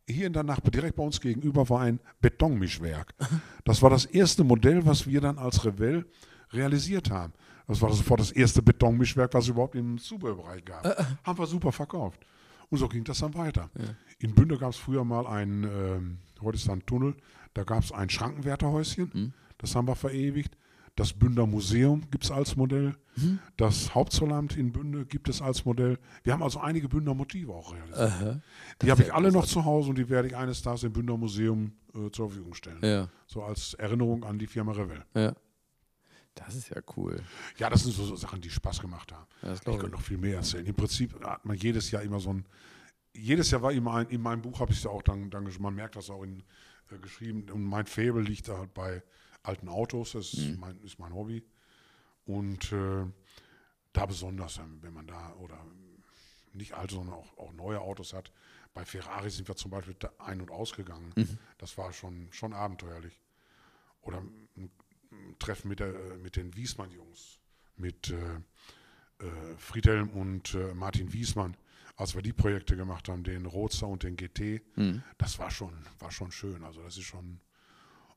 hier in der Nachbar, direkt bei uns gegenüber, war ein Betonmischwerk. Das war das erste Modell, was wir dann als Revell realisiert haben. Das war sofort das erste Betonmischwerk, was es überhaupt im Zubehörbereich gab. Haben wir super verkauft. Und so ging das dann weiter. In Bünde gab es früher mal ein, ähm, heute ist da ein Tunnel, da gab es ein Schrankenwärterhäuschen. Das haben wir verewigt. Das Bünder Museum gibt es als Modell. Das Hauptzollamt in Bünde gibt es als Modell. Wir haben also einige Bünder Motive auch realisiert. Die habe ich alle noch zu Hause und die werde ich eines Tages im Bünder Museum äh, zur Verfügung stellen. Ja, So als Erinnerung an die Firma Revell. ja. Das ist ja cool. Ja, das sind so, so Sachen, die Spaß gemacht haben. Ja, das ich könnte noch viel mehr erzählen. Im Prinzip hat man jedes Jahr immer so ein, jedes Jahr war immer ein, in meinem Buch habe ich es ja auch dann, dann, man merkt das auch in, äh, geschrieben, und mein Faible liegt da halt bei alten Autos, das ist, mein, ist mein Hobby. Und äh, da besonders, wenn man da, oder nicht alte, sondern auch, auch neue Autos hat. Bei Ferrari sind wir zum Beispiel da ein- und ausgegangen. Das war schon, schon abenteuerlich. Oder ein Treffen mit, der, äh, mit den Wiesmann-Jungs, mit äh, äh, Friedhelm und äh, Martin Wiesmann, als wir die Projekte gemacht haben, den Roadster und den GT, das war schon, war schon schön. Also das ist schon.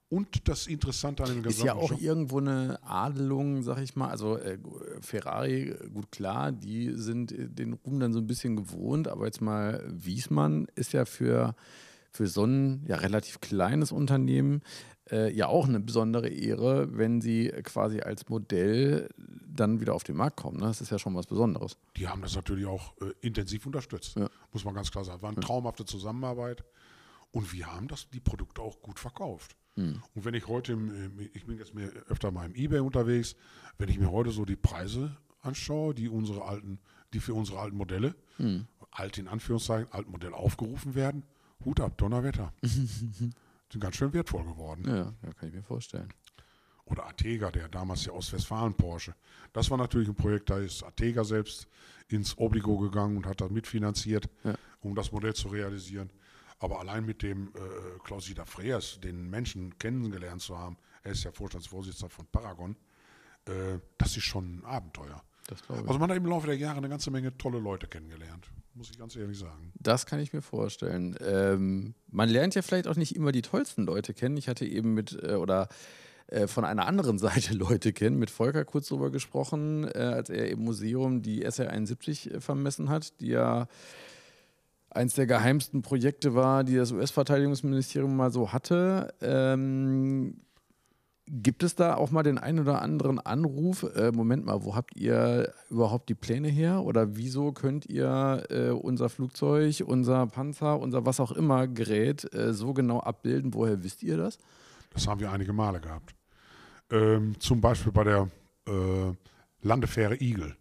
Und das Interessante an dem Ist ja gesamten auch irgendwo eine Adelung, sag ich mal. Also äh, Ferrari, gut klar, die sind den Ruhm dann so ein bisschen gewohnt, aber jetzt mal Wiesmann ist ja für, für so ein ja, relativ kleines Unternehmen äh, ja auch eine besondere Ehre, wenn sie quasi als Modell dann wieder auf den Markt kommen. Ne? Das ist ja schon was Besonderes. die haben das natürlich auch äh, intensiv unterstützt. Ja. Muss man ganz klar sagen. War eine traumhafte Zusammenarbeit. Und wir haben das, die Produkte auch gut verkauft. Hm. Und wenn ich heute, ich bin jetzt mehr öfter mal im Ebay unterwegs, wenn ich mir heute so die Preise anschaue, die unsere alten, die für unsere alten Modelle, Hm. alt in Anführungszeichen, Altmodell aufgerufen werden. Hut ab, Donnerwetter. Sind ganz schön wertvoll geworden. Ja, ja, kann ich mir vorstellen. Oder Atega, der damals der Ostwestfalen Porsche. Das war natürlich ein Projekt, da ist Atega selbst ins Obligo gegangen und hat das mitfinanziert, Ja. um das Modell zu realisieren. Aber allein mit dem äh, Klaus-Dieter Freers, den Menschen kennengelernt zu haben, er ist ja Vorstandsvorsitzender von Paragon, äh, das ist schon ein Abenteuer. Also man hat im Laufe der Jahre eine ganze Menge tolle Leute kennengelernt, muss ich ganz ehrlich sagen. Das kann ich mir vorstellen. Ähm, man lernt ja vielleicht auch nicht immer die tollsten Leute kennen. Ich hatte eben mit äh, oder äh, von einer anderen Seite Leute kennen, mit Volker kurz drüber gesprochen, äh, als er im Museum die SR-71 äh, vermessen hat, die ja eins der geheimsten Projekte war, die das US-Verteidigungsministerium mal so hatte. Ähm, gibt es da auch mal den einen oder anderen Anruf? Äh, Moment mal, wo habt ihr überhaupt die Pläne her? Oder wieso könnt ihr äh, unser Flugzeug, unser Panzer, unser was auch immer Gerät äh, so genau abbilden? Woher wisst ihr das? Das haben wir einige Male gehabt. Ähm, zum Beispiel bei der äh, Landefähre Eagle.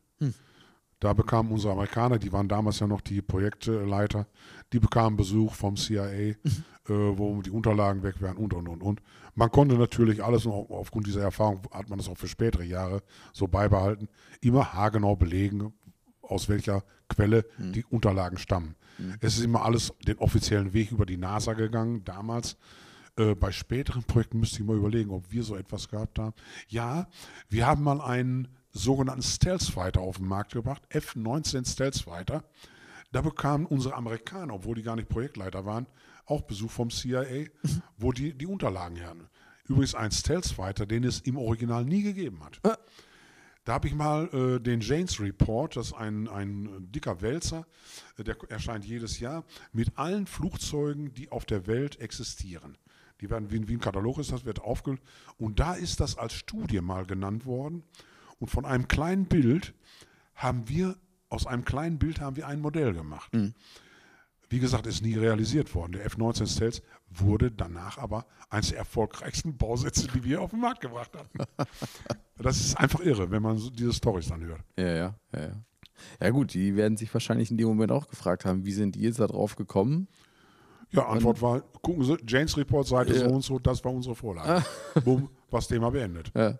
Da bekamen unsere Amerikaner, die waren damals ja noch die Projektleiter, die bekamen Besuch vom CIA, äh, wo die Unterlagen weg wären und und und und. Man konnte natürlich alles, auch aufgrund dieser Erfahrung hat man das auch für spätere Jahre so beibehalten, immer haargenau belegen, aus welcher Quelle die Unterlagen stammen. Es ist immer alles den offiziellen Weg über die NASA gegangen, damals. Äh, bei späteren Projekten müsste ich mal überlegen, ob wir so etwas gehabt haben. Ja, wir haben mal einen sogenannten Stealth Fighter auf den Markt gebracht, F-19 Stealth Fighter. Da bekamen unsere Amerikaner, obwohl die gar nicht Projektleiter waren, auch Besuch vom CIA, wo die die Unterlagen her. Übrigens ein Stealth Fighter, den es im Original nie gegeben hat. Da habe ich mal äh, den Janes Report, das ist ein, ein dicker Wälzer, äh, der erscheint jedes Jahr, mit allen Flugzeugen, die auf der Welt existieren. Die werden wie, wie ein Katalog ist, das wird aufgelöst. Und da ist das als Studie mal genannt worden. Und von einem kleinen Bild haben wir, aus einem kleinen Bild haben wir ein Modell gemacht. Wie gesagt, ist nie realisiert worden. Der F-19 Stealth wurde danach aber eines der erfolgreichsten Bausätze, die wir auf den Markt gebracht hatten. Das ist einfach irre, wenn man so diese Storys dann hört. Ja, ja, ja, ja. Ja gut, die werden sich wahrscheinlich in dem Moment auch gefragt haben, wie sind die jetzt da drauf gekommen? Ja, Antwort war, gucken Sie, Janes Report, Seite Ja. so und so, das war unsere Vorlage. Bumm, was Thema beendet. Ja.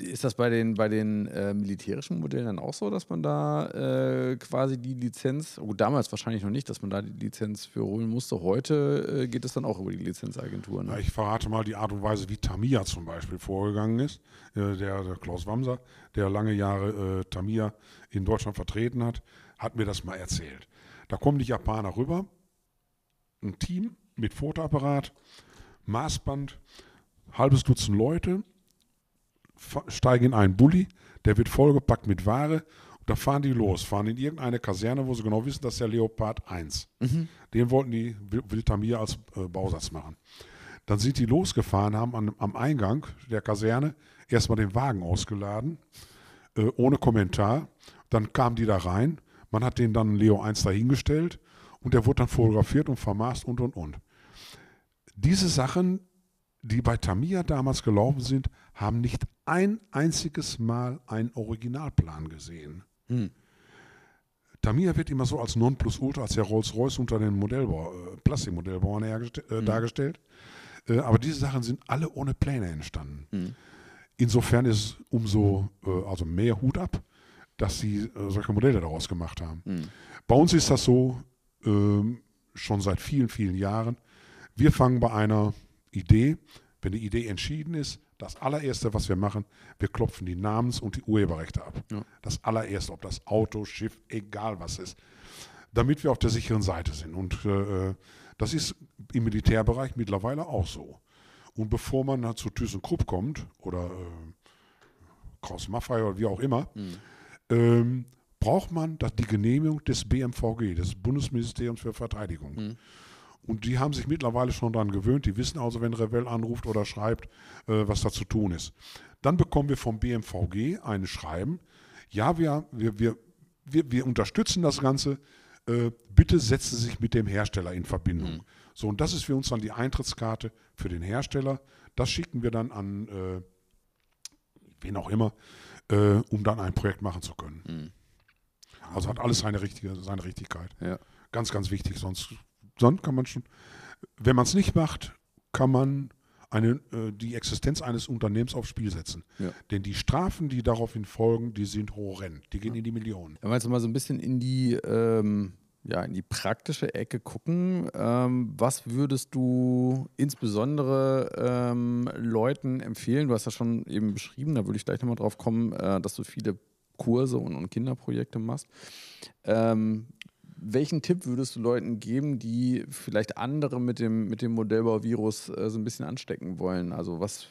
Ist das bei den, bei den äh, militärischen Modellen dann auch so, dass man da äh, quasi die Lizenz, gut, damals wahrscheinlich noch nicht, dass man da die Lizenz für holen musste. Heute äh, geht es dann auch über die Lizenzagentur. Ja, Ne? ich verrate mal die Art und Weise, wie Tamiya zum Beispiel vorgegangen ist. Äh, Der, der Klaus Wamser, der lange Jahre äh, Tamiya in Deutschland vertreten hat, hat mir das mal erzählt. Da kommen die Japaner rüber, ein Team mit Fotoapparat, Maßband, halbes Dutzend Leute, steigen in einen Bulli, der wird vollgepackt mit Ware. Und da fahren die los, fahren in irgendeine Kaserne, wo sie genau wissen, das ist der Leopard 1. Den wollten die Wil- Wildtamir als äh, Bausatz machen. Dann sind die losgefahren, haben an, am Eingang der Kaserne erstmal den Wagen ausgeladen, äh, ohne Kommentar. Dann kamen die da rein. Man hat den dann Leo 1 dahingestellt und der wurde dann fotografiert und vermaßt und und und. Diese Sachen, die bei Tamiya damals gelaufen sind, haben nicht ein einziges Mal einen Originalplan gesehen. Tamiya wird immer so als Nonplusultra, als der Rolls-Royce unter den Modellbau, äh, Plastikmodellbauern äh, dargestellt. Äh, aber diese Sachen sind alle ohne Pläne entstanden. Insofern ist es umso äh, also mehr Hut ab, dass sie äh, solche Modelle daraus gemacht haben. Bei uns ist das so ähm, schon seit vielen, vielen Jahren. Wir fangen bei einer Idee, wenn die Idee entschieden ist, das allererste, was wir machen, wir klopfen die Namens- und die Urheberrechte ab. Das allererste, ob das Auto, Schiff, egal was ist, damit wir auf der sicheren Seite sind. Und äh, das ist im Militärbereich mittlerweile auch so. Und bevor man zu ThyssenKrupp kommt oder äh, Kraus Maffei oder wie auch immer, ähm, braucht man das, die Genehmigung des BMVG, des Bundesministeriums für Verteidigung. Und die haben sich mittlerweile schon daran gewöhnt. Die wissen also, wenn Revell anruft oder schreibt, äh, was da zu tun ist. Dann bekommen wir vom BMVG ein Schreiben. Ja, wir, wir, wir, wir, wir unterstützen das Ganze. Äh, bitte setzen Sie sich mit dem Hersteller in Verbindung. So, und das ist für uns dann die Eintrittskarte für den Hersteller. Das schicken wir dann an äh, wen auch immer, äh, um dann ein Projekt machen zu können. Also hat alles seine, richtige, seine Richtigkeit. Ja. Ganz, ganz wichtig. Sonst, sonst kann man schon, wenn man es nicht macht, kann man eine, äh, die Existenz eines Unternehmens aufs Spiel setzen. Ja. Denn die Strafen, die daraufhin folgen, die sind horrend. Die gehen in die Millionen. Wenn wir jetzt mal so ein bisschen in die, ähm, ja, in die praktische Ecke gucken, ähm, was würdest du insbesondere ähm, Leuten empfehlen? Du hast ja schon eben beschrieben, da würde ich gleich nochmal drauf kommen, äh, dass du viele Kurse und, und Kinderprojekte machst. Ähm, welchen Tipp würdest du Leuten geben, die vielleicht andere mit dem, mit dem Modellbauvirus äh, so ein bisschen anstecken wollen? Also was,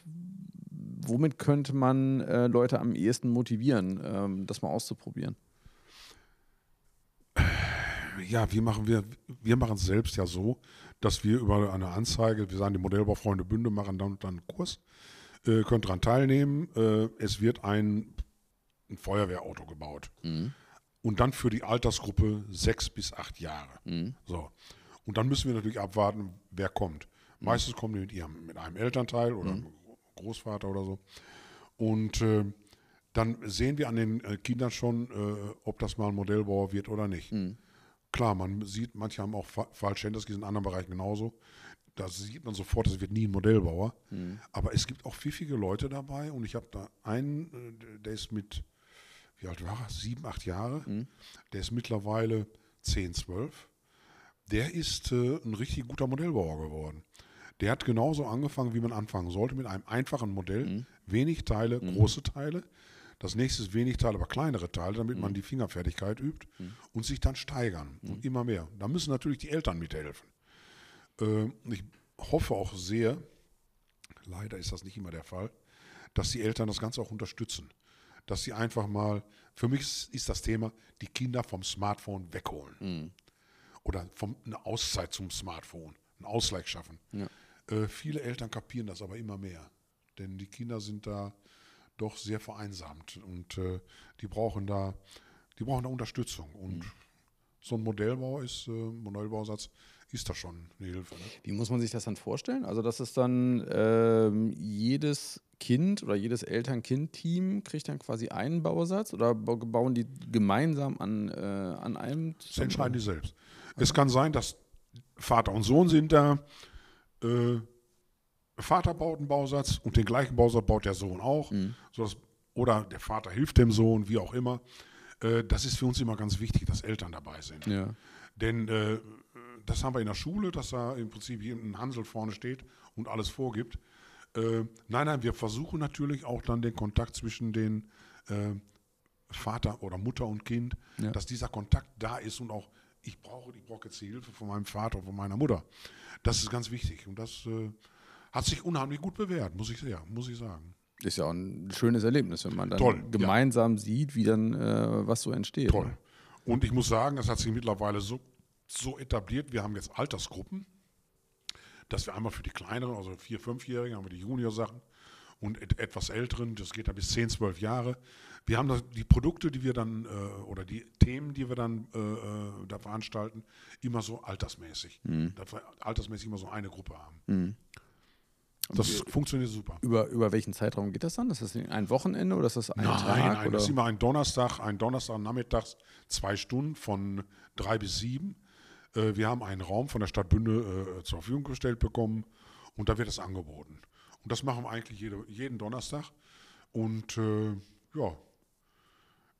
womit könnte man äh, Leute am ehesten motivieren, ähm, das mal auszuprobieren? Ja, wie machen wir, wir machen es selbst ja so, dass wir über eine Anzeige, wir sagen die Modellbaufreunde Bünde machen dann und dann einen Kurs, äh, könnt daran teilnehmen. Äh, es wird ein, ein Feuerwehrauto gebaut. Und dann für die Altersgruppe sechs bis acht Jahre. So. Und dann müssen wir natürlich abwarten, wer kommt. Meistens kommen die mit, ihrem, mit einem Elternteil oder einem Großvater oder so. Und äh, dann sehen wir an den äh, Kindern schon, äh, ob das mal ein Modellbauer wird oder nicht. Klar, man sieht, manche haben auch Fa- Fallschänders, die sind in anderen Bereichen genauso. Da sieht man sofort, es wird nie ein Modellbauer. Aber es gibt auch pfiffige Leute dabei und ich habe da einen, äh, der ist mit, wie alt war er? Sieben, acht Jahre. Der ist mittlerweile 10, 12. Der ist äh, ein richtig guter Modellbauer geworden. Der hat genauso angefangen, wie man anfangen sollte, mit einem einfachen Modell. Wenig Teile, große Teile. Das nächste ist wenig Teile, aber kleinere Teile, damit man die Fingerfertigkeit übt und sich dann steigern und immer mehr. Da müssen natürlich die Eltern mithelfen. Ähm, ich hoffe auch sehr, leider ist das nicht immer der Fall, dass die Eltern das Ganze auch unterstützen. Dass sie einfach mal, für mich ist- das Thema, die Kinder vom Smartphone wegholen. Oder vom, eine Auszeit zum Smartphone, einen Ausgleich schaffen. Äh, viele Eltern kapieren das aber immer mehr. Denn die Kinder sind da doch sehr vereinsamt und äh, die brauchen da, die brauchen da Unterstützung. Und so ein Modellbau ist, äh, Modellbausatz ist da schon eine Hilfe. Ne? Wie muss man sich das dann vorstellen? Also, das ist dann ähm, jedes Kind oder jedes Eltern-Kind-Team kriegt dann quasi einen Bausatz oder ba- bauen die gemeinsam an, äh, an einem? Das entscheiden die selbst. Es kann sein, dass Vater und Sohn sind da. Äh, Vater baut einen Bausatz und den gleichen Bausatz baut der Sohn auch. Sodass, oder der Vater hilft dem Sohn, wie auch immer. Äh, das ist für uns immer ganz wichtig, dass Eltern dabei sind. Ja. Denn äh, das haben wir in der Schule, dass da im Prinzip hier ein Hansel vorne steht und alles vorgibt. Äh, nein, nein, wir versuchen natürlich auch dann den Kontakt zwischen den äh, Vater oder Mutter und Kind, Ja. dass dieser Kontakt da ist und auch ich brauche, ich brauche jetzt die Hilfe von meinem Vater und von meiner Mutter. Das ist ganz wichtig und das äh, hat sich unheimlich gut bewährt, muss ich ja, muss ich sagen. Ist ja auch ein schönes Erlebnis, wenn man dann Toll, ja. gemeinsam sieht, wie dann äh, was so entsteht. Toll. Und ich muss sagen, das hat sich mittlerweile so, so etabliert. Wir haben jetzt Altersgruppen, dass wir einmal für die kleineren, also vier, fünfjährigen, haben wir die Junior-Sachen und et etwas älteren, das geht dann bis 10, 12 Jahre. Wir haben das, die Produkte, die wir dann, äh, oder die Themen, die wir dann äh, äh, da veranstalten, immer so altersmäßig. Dass wir altersmäßig immer so eine Gruppe haben. Das funktioniert super. Über, über welchen Zeitraum geht das dann? Ist das ein Wochenende oder ist das ein Nein, Tag? nein, oder? das ist immer ein Donnerstag, ein Donnerstag nachmittags, zwei Stunden von drei bis sieben. Äh, wir haben einen Raum von der Stadt Bünde äh, zur Verfügung gestellt bekommen und da wird das angeboten. Und das machen wir eigentlich jede, jeden Donnerstag. Und äh, ja,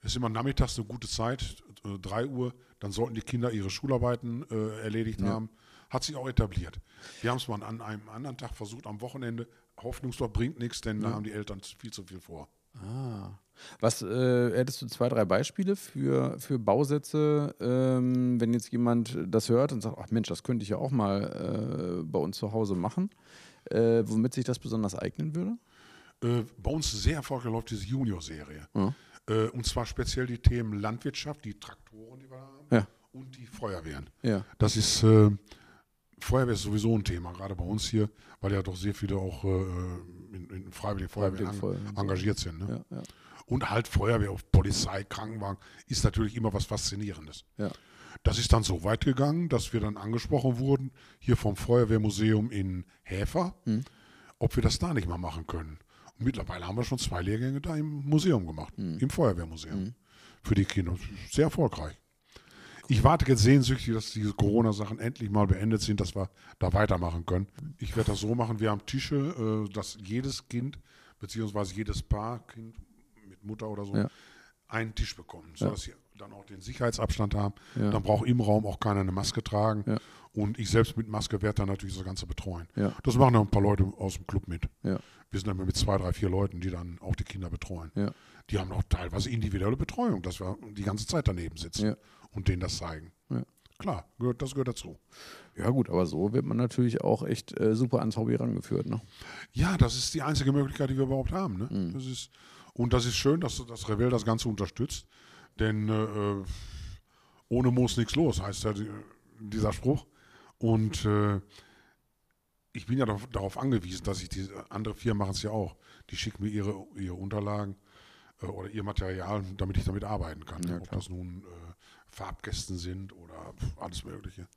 es ist immer nachmittags eine gute Zeit, äh, 3 Uhr, dann sollten die Kinder ihre Schularbeiten äh, erledigt haben. Hat sich auch etabliert. Wir haben es mal an einem anderen Tag versucht, am Wochenende. Hoffnungslos bringt nichts, denn da haben die Eltern viel zu viel vor. Ah. Was äh, hättest du zwei, drei Beispiele für, für Bausätze, ähm, wenn jetzt jemand das hört und sagt, ach Mensch, das könnte ich ja auch mal äh, bei uns zu Hause machen, äh, womit sich das besonders eignen würde? Äh, bei uns sehr erfolgreich läuft diese Junior-Serie. Ja. Äh, und zwar speziell die Themen Landwirtschaft, die Traktoren, die wir haben, Ja. und die Feuerwehren. Ja. Das ist, äh, Feuerwehr ist sowieso ein Thema, gerade bei uns hier, weil ja doch sehr viele auch äh, in, in Freiwilligen so. engagiert sind. Ne? Ja, ja. Und halt Feuerwehr, Polizei, Krankenwagen ist natürlich immer was Faszinierendes. Ja. Das ist dann so weit gegangen, dass wir dann angesprochen wurden, hier vom Feuerwehrmuseum in Häfer, Hm. ob wir das da nicht mal machen können. Und mittlerweile haben wir schon zwei Lehrgänge da im Museum gemacht, Hm. im Feuerwehrmuseum. für die Kinder. Sehr erfolgreich. Ich warte jetzt sehnsüchtig, dass diese Corona-Sachen endlich mal beendet sind, dass wir da weitermachen können. Ich werde das so machen, wir haben Tische, äh, dass jedes Kind, beziehungsweise jedes Paar, Kind mit Mutter oder so, Ja. einen Tisch bekommen, Ja. sodass sie dann auch den Sicherheitsabstand haben. Ja. Dann braucht im Raum auch keiner eine Maske tragen. Ja. Und ich selbst mit Maske werde dann natürlich das Ganze betreuen. Ja. Das machen dann ein paar Leute aus dem Club mit. Ja. Wir sind dann mit zwei, drei, vier Leuten, die dann auch die Kinder betreuen. Ja. Die haben auch teilweise individuelle Betreuung, dass wir die ganze Zeit daneben sitzen Ja. Und denen das zeigen. Ja. Klar, gehört, das gehört dazu. Ja, gut, aber so wird man natürlich auch echt äh, super ans Hobby rangeführt. Ne? Ja, das ist die einzige Möglichkeit, die wir überhaupt haben. Ne? Mhm. Das ist, und das ist schön, dass das Revell das Ganze unterstützt. Denn äh, ohne Moos nichts los, heißt ja die, dieser Spruch. Und äh, ich bin ja darauf, angewiesen, dass ich die andere Firmen machen es ja auch. Die schicken mir ihre, ihre Unterlagen äh, oder ihr Material, damit ich damit arbeiten kann. Ja, Ob das nun äh, Farbkästen sind oder alles Mögliche.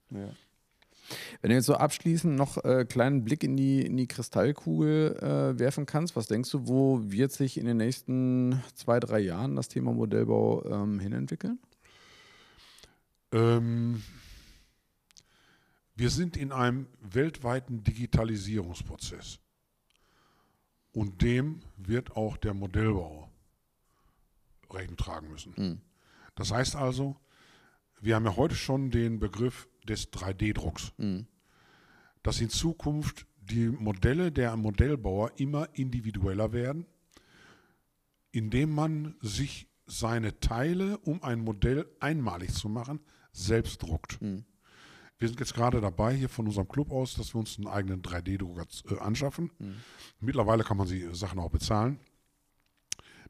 Wenn du jetzt so abschließend noch äh, kleinen Blick in die, in die Kristallkugel äh, werfen kannst, was denkst du, wo wird sich in den nächsten zwei, drei Jahren das Thema Modellbau ähm, hinentwickeln? Ähm, wir sind in einem weltweiten Digitalisierungsprozess. Und dem wird auch der Modellbau Rechnung tragen müssen. Mhm. Das heißt also, wir haben ja heute schon den Begriff des 3D-Drucks, Mhm. dass in Zukunft die Modelle der Modellbauer immer individueller werden, indem man sich seine Teile, um ein Modell einmalig zu machen, selbst druckt. Mhm. Wir sind jetzt gerade dabei, hier von unserem Club aus, dass wir uns einen eigenen 3D-Drucker äh, anschaffen. Mittlerweile kann man die Sachen auch bezahlen,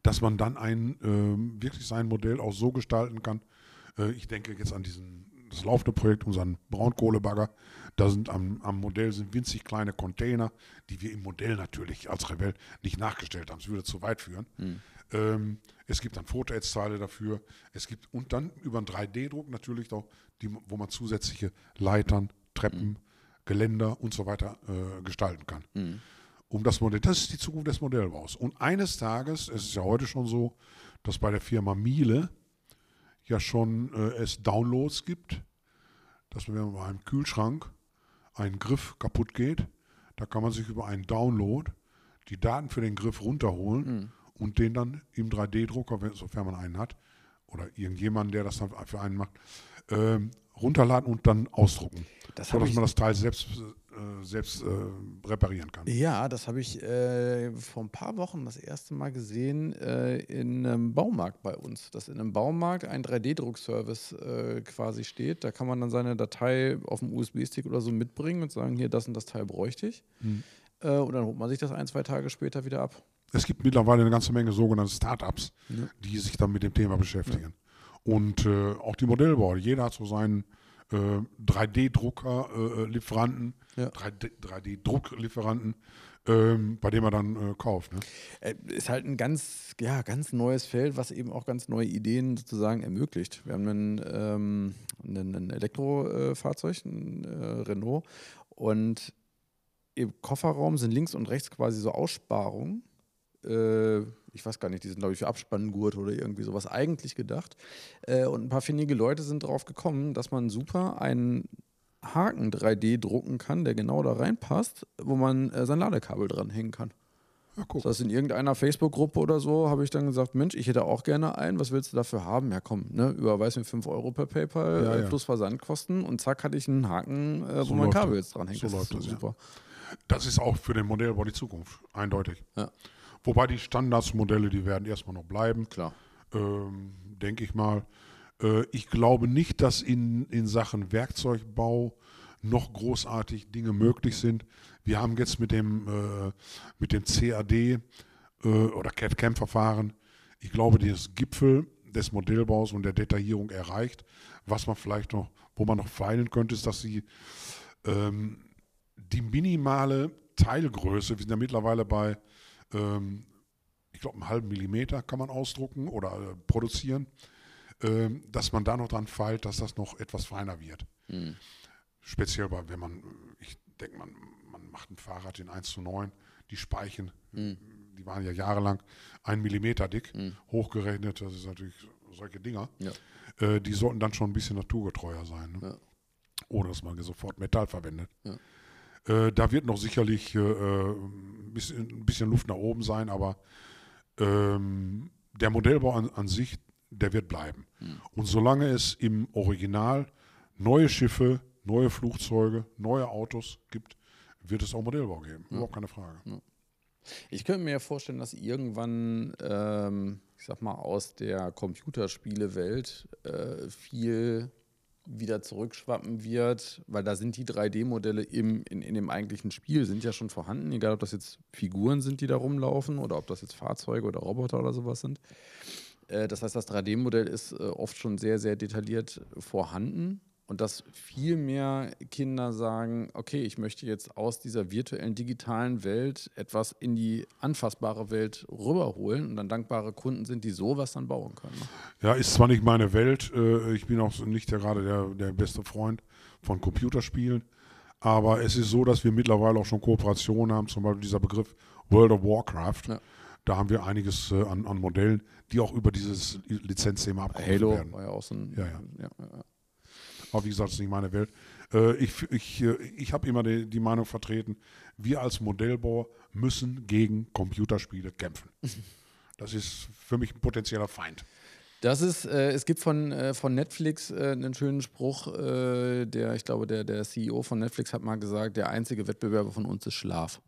dass man dann ein, ähm, wirklich sein Modell auch so gestalten kann. Äh, ich denke jetzt an diesen, das laufende Projekt, unseren Braunkohlebagger. Da sind am, am Modell sind winzig kleine Container, die wir im Modell natürlich als Rebell nicht nachgestellt haben. Das würde zu weit führen. Ähm, es gibt dann Fotoads-Teile dafür. Es gibt und dann über einen 3D-Druck natürlich auch, die, wo man zusätzliche Leitern, Treppen, Geländer und so weiter äh, gestalten kann. Um das Modell, das ist die Zukunft des Modellbaus. Und eines Tages, es ist ja heute schon so, dass bei der Firma Miele ja schon äh, es Downloads gibt, dass wenn bei einem Kühlschrank ein Griff kaputt geht, da kann man sich über einen Download die Daten für den Griff runterholen und den dann im 3D-Drucker, wenn- sofern man einen hat, oder irgendjemand, der das dann für einen macht, ähm, runterladen und dann ausdrucken. Das so dass man das Teil selbst, äh, selbst äh, reparieren kann. Ja, das habe ich äh, vor ein paar Wochen das erste Mal gesehen äh, in einem Baumarkt bei uns, dass in einem Baumarkt ein 3D-Druckservice äh, quasi steht. Da kann man dann seine Datei auf dem USB-Stick oder so mitbringen und sagen, hier, das und das Teil bräuchte ich. Äh, und dann holt man sich das ein, zwei Tage später wieder ab. Es gibt mittlerweile eine ganze Menge sogenannte Startups, die sich dann mit dem Thema beschäftigen. Und äh, auch die Modellbauer, jeder hat so seinen äh, 3D-Drucker-Lieferanten, Ja. 3D-Drucklieferanten, ähm, bei dem er dann äh, kauft. Ne? Äh, ist halt ein ganz, ja, ganz neues Feld, was eben auch ganz neue Ideen sozusagen ermöglicht. Wir haben einen, ähm, einen, ein Elektrofahrzeug, ein äh, Renault, und im Kofferraum sind links und rechts quasi so Aussparungen. Äh, ich weiß gar nicht, die sind, glaube ich, für Abspanngurt oder irgendwie sowas eigentlich gedacht. Äh, und ein paar findige Leute sind drauf gekommen, dass man super einen Haken 3D drucken kann, der genau da reinpasst, wo man äh, sein Ladekabel dranhängen kann. Ja. Das heißt, in irgendeiner Facebook-Gruppe oder so habe ich dann gesagt, Mensch, ich hätte auch gerne einen, was willst du dafür haben? Ja komm, ne, überweis mir 5 Euro per PayPal Ja, äh, ja. plus Versandkosten und zack hatte ich einen Haken, äh, wo So mein läuft Kabel das. jetzt dranhängt. So das läuft ist das, ja. super. Das ist auch für den Modellbau die Zukunft, eindeutig. Ja. Wobei die Standardsmodelle, die werden erstmal noch bleiben. Klar. ähm, denke ich mal. Äh, ich glaube nicht, dass in, in Sachen Werkzeugbau noch großartig Dinge möglich sind. Wir haben jetzt mit dem, äh, mit dem CAD äh, oder CAD-CAM-Verfahren, ich glaube, das Gipfel des Modellbaus und der Detaillierung erreicht. Was man vielleicht noch, wo man noch feilen könnte, ist, dass sie ähm, die minimale Teilgröße, wir sind ja mittlerweile bei ähm, ich glaube, einen halben Millimeter kann man ausdrucken oder äh, produzieren, ähm, dass man da noch dran feilt, dass das noch etwas feiner wird. Speziell bei, wenn man, ich denke, man, man macht ein Fahrrad in 1 zu 9, die Speichen, die waren ja jahrelang ein Millimeter dick, hochgerechnet, das ist natürlich solche Dinger, Ja. äh, die sollten dann schon ein bisschen naturgetreuer sein. Ne? Ja. Ohne dass man sofort Metall verwendet. Ja. Äh, da wird noch sicherlich äh, ein, bisschen, ein bisschen Luft nach oben sein, aber ähm, der Modellbau an, an sich, der wird bleiben. Und solange es im Original neue Schiffe, neue Flugzeuge, neue Autos gibt, wird es auch Modellbau geben. Überhaupt keine Frage. Ich könnte mir ja vorstellen, dass irgendwann, ähm, ich sag mal, aus der Computerspielewelt äh, viel wieder zurückschwappen wird, weil da sind die 3D-Modelle im, in, in dem eigentlichen Spiel, sind ja schon vorhanden, egal ob das jetzt Figuren sind, die da rumlaufen oder ob das jetzt Fahrzeuge oder Roboter oder sowas sind. Äh, das heißt, das 3D-Modell ist äh, oft schon sehr, sehr detailliert vorhanden und dass viel mehr Kinder sagen, okay, ich möchte jetzt aus dieser virtuellen, digitalen Welt etwas in die anfassbare Welt rüberholen und dann dankbare Kunden sind, die sowas dann bauen können. ne? Ja, ist zwar nicht meine Welt, äh, ich bin auch nicht der, gerade der, der beste Freund von Computerspielen, aber es ist so, dass wir mittlerweile auch schon Kooperationen haben, zum Beispiel dieser Begriff World of Warcraft. Ja. Da haben wir einiges äh, an, an Modellen, die auch über dieses Lizenzthema Halo werden. war ja auch so ein. Ja, ja. ja, ja. Aber wie gesagt, das ist nicht meine Welt. Äh, ich ich, äh, ich habe immer die, die Meinung vertreten, wir als Modellbauer müssen gegen Computerspiele kämpfen. Das ist für mich ein potenzieller Feind. Das ist, äh, es gibt von, äh, von Netflix äh, einen schönen Spruch, äh, der, ich glaube, der, der CEO von Netflix hat mal gesagt, der einzige Wettbewerber von uns ist Schlaf.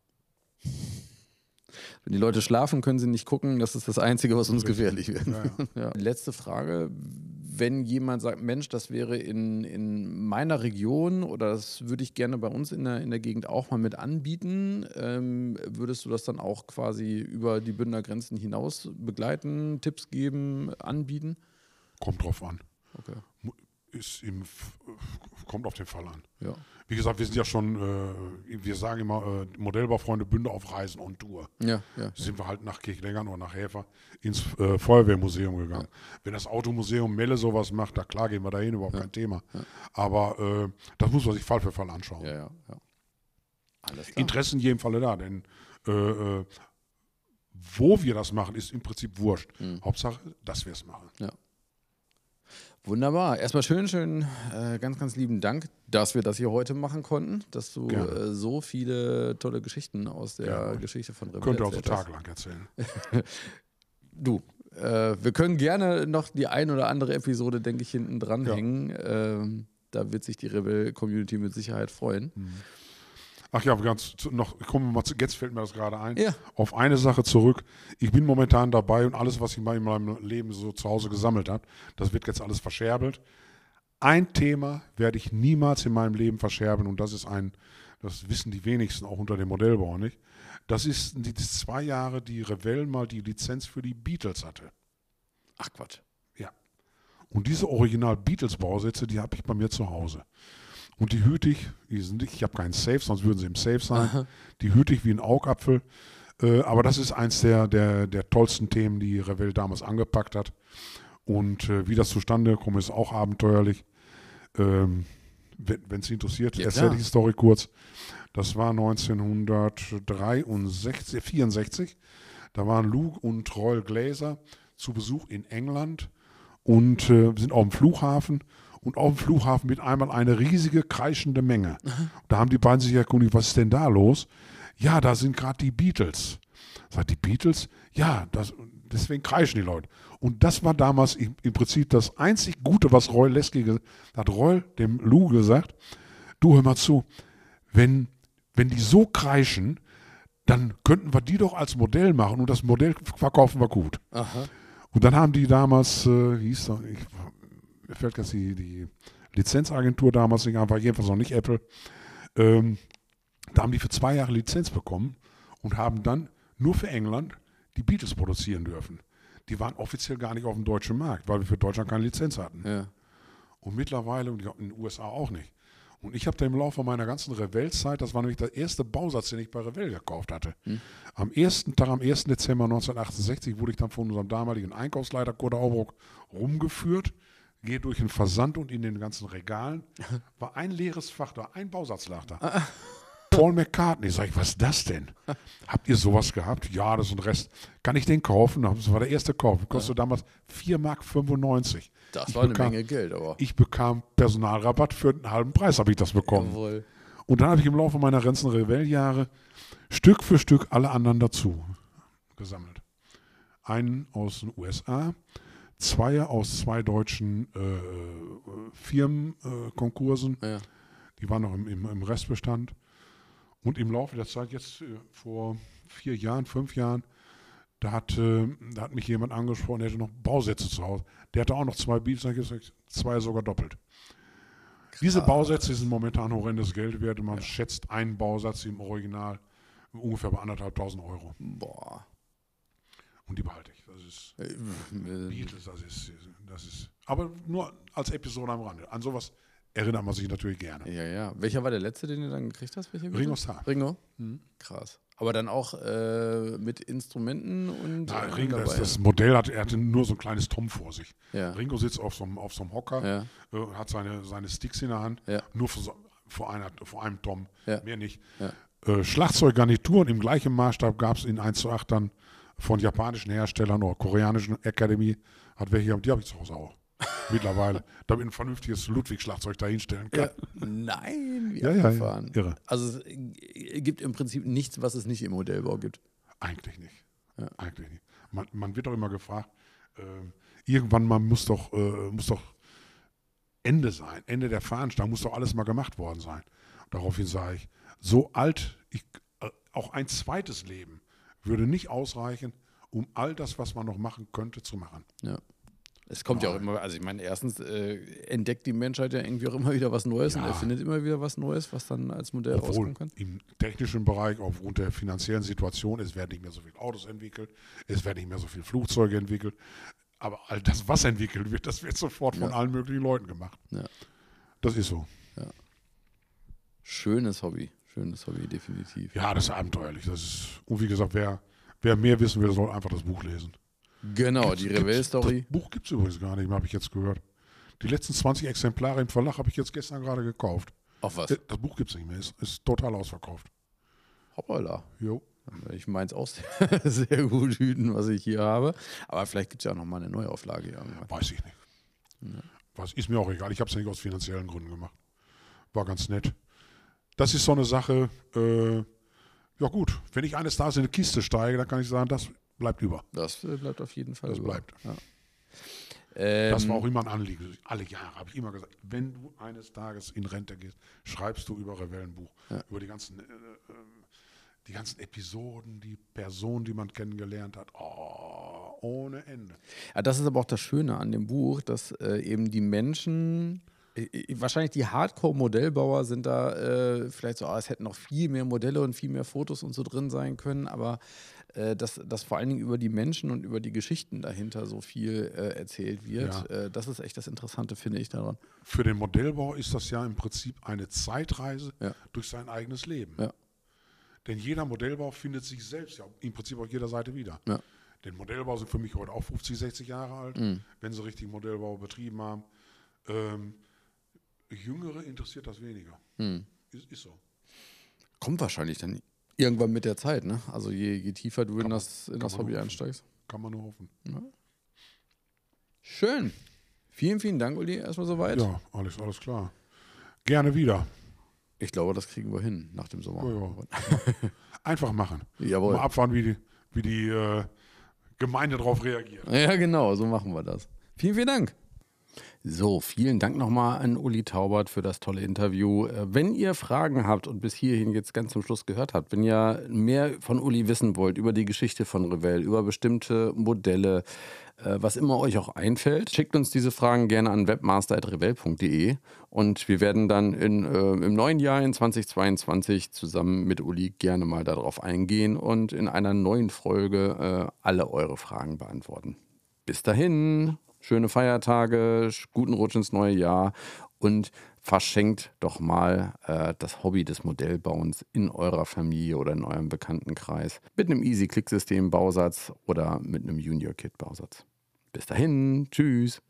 Wenn die Leute schlafen, können sie nicht gucken. Das ist das Einzige, was uns gefährlich wird. Ja, Ja. Letzte Frage. Wenn jemand sagt, Mensch, das wäre in, in meiner Region oder das würde ich gerne bei uns in der, in der Gegend auch mal mit anbieten, ähm, würdest du das dann auch quasi über die Bündner Grenzen hinaus begleiten, Tipps geben, anbieten? Kommt drauf an. Okay. Ist im, kommt auf den Fall an. Ja. Wie gesagt, wir sind ja schon, äh, wir sagen immer, äh, Modellbaufreunde Bünde auf Reisen on Tour. Ja, ja. Sind wir halt nach Kirchlengern oder nach Häfer ins äh, Feuerwehrmuseum gegangen. Wenn das Automuseum Melle sowas macht, da klar gehen wir dahin, überhaupt kein Thema. Aber äh, das muss man sich Fall für Fall anschauen. Ja, ja, ja. Alles klar. Interesse in jedem Falle da, denn äh, äh, wo wir das machen, ist im Prinzip wurscht. Mhm. Hauptsache, dass wir es machen. Wunderbar. Erstmal schön, schön, äh, ganz, ganz lieben Dank, dass wir das hier heute machen konnten, dass du äh, so viele tolle Geschichten aus der Gerne. Geschichte von Rebell Könnte erzählt hast. tagelang erzählen. Du, äh, wir können gerne noch die ein oder andere Episode, denke ich, hinten dran Ja. hängen. Ähm, da wird sich die Rebell-Community mit Sicherheit freuen. Ach ja, ganz noch, kommen wir mal zu, jetzt fällt mir das gerade ein, Ja. auf eine Sache zurück. Ich bin momentan dabei und alles, was ich mal in meinem Leben so zu Hause gesammelt habe, das wird jetzt alles verscherbelt. Ein Thema werde ich niemals in meinem Leben verscherbeln und das ist ein, das wissen die wenigsten auch unter dem Modellbau nicht. Das ist die, die zwei Jahre, die Revell mal die Lizenz für die Beatles hatte. Ach Quatsch. Ja. Und diese Original-Beatles-Bausätze, die habe ich bei mir zu Hause. Und die hüte ich, die sind, nicht- ich habe keinen Safe, sonst würden sie im Safe sein. Die hüte ich wie ein Augapfel. Äh, aber das ist eins der, der, der tollsten Themen, die Revell damals angepackt hat. Und äh, wie das zustande kommt, ist auch abenteuerlich. Ähm, wenn es Sie interessiert, Ja, erzähle ich die Story kurz. Das war 1963, 64. Da waren Luke und Royal Glazer zu Besuch in England und äh, sind auf dem Flughafen. Und auf dem Flughafen mit einmal eine riesige kreischende Menge. Da haben die beiden sich erkundigt, was ist denn da los? Ja, da sind gerade die Beatles. Sagt die Beatles? Ja, das, deswegen kreischen die Leute. Und das war damals im, im Prinzip das einzig Gute, was Roy Lesky gesagt hat. Roy dem Lou gesagt, du hör mal zu, wenn, wenn die so kreischen, dann könnten wir die doch als Modell machen und das Modell verkaufen wir gut. Aha. Und dann haben die damals, äh, wie hieß da, ich, mir fällt jetzt die, die Lizenzagentur damals nicht ein, war jedenfalls noch nicht Apple. Ähm, da haben die für zwei Jahre Lizenz bekommen und haben dann nur für England die Beatles produzieren dürfen. Die waren offiziell gar nicht auf dem deutschen Markt, weil wir für Deutschland keine Lizenz hatten. Ja. Und mittlerweile, und in den USA auch nicht. Und ich habe da im Laufe meiner ganzen Revell-Zeit, das war nämlich der erste Bausatz, den ich bei Revell gekauft hatte. Am ersten Tag, am 1. Dezember 1968, wurde ich dann von unserem damaligen Einkaufsleiter Kurt Aubruck rumgeführt, gehe durch den Versand und in den ganzen Regalen war ein leeres Fach da, ein Bausatz lag da. Paul McCartney. Sag ich, was ist das denn? Habt ihr sowas gehabt? Ja, das ist ein Rest. Kann ich den kaufen? Das war der erste Kauf. Kostete damals 4,95 Mark. Das Ich war bekam- eine Menge Geld, aber. Ich bekam Personalrabatt für einen halben Preis, habe ich das bekommen. Jawohl. Und dann habe ich im Laufe meiner ganzen Revell-Jahre Stück für Stück alle anderen dazu gesammelt. Einen aus den USA, zwei aus zwei deutschen äh, Firmenkonkursen, äh. Ja. die waren noch im, im, im Restbestand. Und im Laufe der Zeit, jetzt äh, vor vier Jahren, fünf Jahren, da hat, äh, da hat mich jemand angesprochen, der hatte noch Bausätze zu Hause. Der hatte auch noch zwei Beats, gibt es zwei sogar doppelt. Diese Bausätze sind momentan horrendes Geld wert. Man schätzt einen Bausatz im Original ungefähr bei anderthalbtausend Euro. Boah. Und die behalte ich. Das ist Äh, Beatles, das ist, das ist. Aber nur als Episode am Rande. An sowas erinnert man sich natürlich gerne. Ja, ja. Welcher war der letzte, den du dann gekriegt hast? Welcher Ringo? Starr. Ringo? Krass. Aber dann auch äh, mit Instrumenten und. Na, äh, Ringo, das, das Modell hat, er hatte nur so ein kleines Tom vor sich. Ja. Ringo sitzt auf so einem, auf so einem Hocker, Ja. äh, hat seine, seine Sticks in der Hand, Ja. nur vor, so, vor, einer, vor einem Tom, mehr nicht. Äh, Schlagzeuggarnituren im gleichen Maßstab gab es in 1 zu 8 dann von japanischen Herstellern oder koreanischen Academy. Hat welche, die habe ich zu Hause auch. Mittlerweile, damit ein vernünftiges Ludwig-Schlagzeug dahinstellen kann. Ja. Nein, wie Ja, ja, ja. abgefahren. Irre. Also es äh, gibt im Prinzip nichts, was es nicht im Modellbau gibt. Eigentlich nicht. Eigentlich nicht. Man, man wird doch immer gefragt, ähm, irgendwann mal muss doch, äh, muss doch Ende sein, Ende der Fahnenstange, muss doch alles mal gemacht worden sein. Daraufhin sage ich, so alt, ich, äh, auch ein zweites Leben würde nicht ausreichen, um all das, was man noch machen könnte, zu machen. Ja. Es kommt ja auch immer, also ich meine, erstens äh, entdeckt die Menschheit ja irgendwie auch immer wieder was Neues und Ja. erfindet immer wieder was Neues, was dann als Modell Obwohl rauskommen kann. im technischen Bereich, aufgrund der finanziellen Situation, es werden nicht mehr so viele Autos entwickelt, es werden nicht mehr so viele Flugzeuge entwickelt. Aber all das, was entwickelt wird, das wird sofort von Ja. allen möglichen Leuten gemacht. Ja. Das ist so. Schönes Hobby, schönes Hobby, definitiv. Ja, das ist abenteuerlich. Das ist, und wie gesagt, wer, wer mehr wissen will, soll einfach das Buch lesen. Genau, die Revell-Story. Das Buch gibt es übrigens gar nicht mehr, habe ich jetzt gehört. Die letzten 20 Exemplare im Verlag habe ich jetzt gestern gerade gekauft. Auf was? Das das Buch gibt es nicht mehr, ist, ist total ausverkauft. Hoppala. Jo. Ich meins auch sehr, sehr gut hüten, was ich hier habe. Aber vielleicht gibt es ja auch nochmal eine Neuauflage irgendwann. Weiß ich nicht. Was ist mir auch egal. Ich habe es ja nicht aus finanziellen Gründen gemacht. War ganz nett. Das ist so eine Sache. Äh, ja gut, wenn ich eines Tages in eine Kiste steige, dann kann ich sagen, das bleibt über. Das äh, bleibt auf jeden Fall Das über. bleibt. Ja. Ähm, Das war auch immer ein Anliegen. Alle Jahre habe ich immer gesagt, wenn du eines Tages in Rente gehst, schreibst du über Rebellenbuch. Über die ganzen, äh, äh, die ganzen Episoden, die Personen, die man kennengelernt hat. Oh, ohne Ende. Ja, das ist aber auch das Schöne an dem Buch, dass äh, eben die Menschen, wahrscheinlich die Hardcore-Modellbauer sind da äh, vielleicht so, ah, es hätten noch viel mehr Modelle und viel mehr Fotos und so drin sein können, aber äh, dass, dass vor allen Dingen über die Menschen und über die Geschichten dahinter so viel äh, erzählt wird, Ja. äh, das ist echt das Interessante, finde ich daran. Für den Modellbau ist das ja im Prinzip eine Zeitreise Ja. durch sein eigenes Leben. Ja. Denn jeder Modellbau findet sich selbst ja im Prinzip auf jeder Seite wieder. Ja. Denn Modellbau sind für mich heute auch 50, 60 Jahre alt, Mhm. wenn sie richtig Modellbau betrieben haben. Ähm, Jüngere interessiert das weniger. Mhm. Ist, ist so. Kommt wahrscheinlich dann irgendwann mit der Zeit, ne? Also je, je tiefer du in Kann man- das, in das Hobby hoffen. einsteigst. Kann man nur hoffen. Schön. Vielen, vielen Dank, Uli, erstmal soweit. Ja, alles, alles klar. Gerne wieder. Ich glaube, das kriegen wir hin nach dem Sommer. Ja, ja. Einfach machen. Jawohl. Mal abfahren, wie die, wie die äh, Gemeinde darauf reagiert. Ja, genau, so machen wir das. Vielen, vielen Dank. So, vielen Dank nochmal an Uli Taubert für das tolle Interview. Äh, Wenn ihr Fragen habt und bis hierhin jetzt ganz zum Schluss gehört habt, wenn ihr mehr von Uli wissen wollt über die Geschichte von Revell, über bestimmte Modelle, äh, was immer euch auch einfällt, schickt uns diese Fragen gerne an webmaster.revell.de und wir werden dann in, äh, im neuen Jahr in 2022 zusammen mit Uli gerne mal darauf eingehen und in einer neuen Folge äh, alle eure Fragen beantworten. Bis dahin, schöne Feiertage, guten Rutsch ins neue Jahr und verschenkt doch mal äh, das Hobby des Modellbauens in eurer Familie oder in eurem Bekanntenkreis mit einem Easy-Click-System-Bausatz oder mit einem Junior-Kit-Bausatz. Bis dahin, tschüss.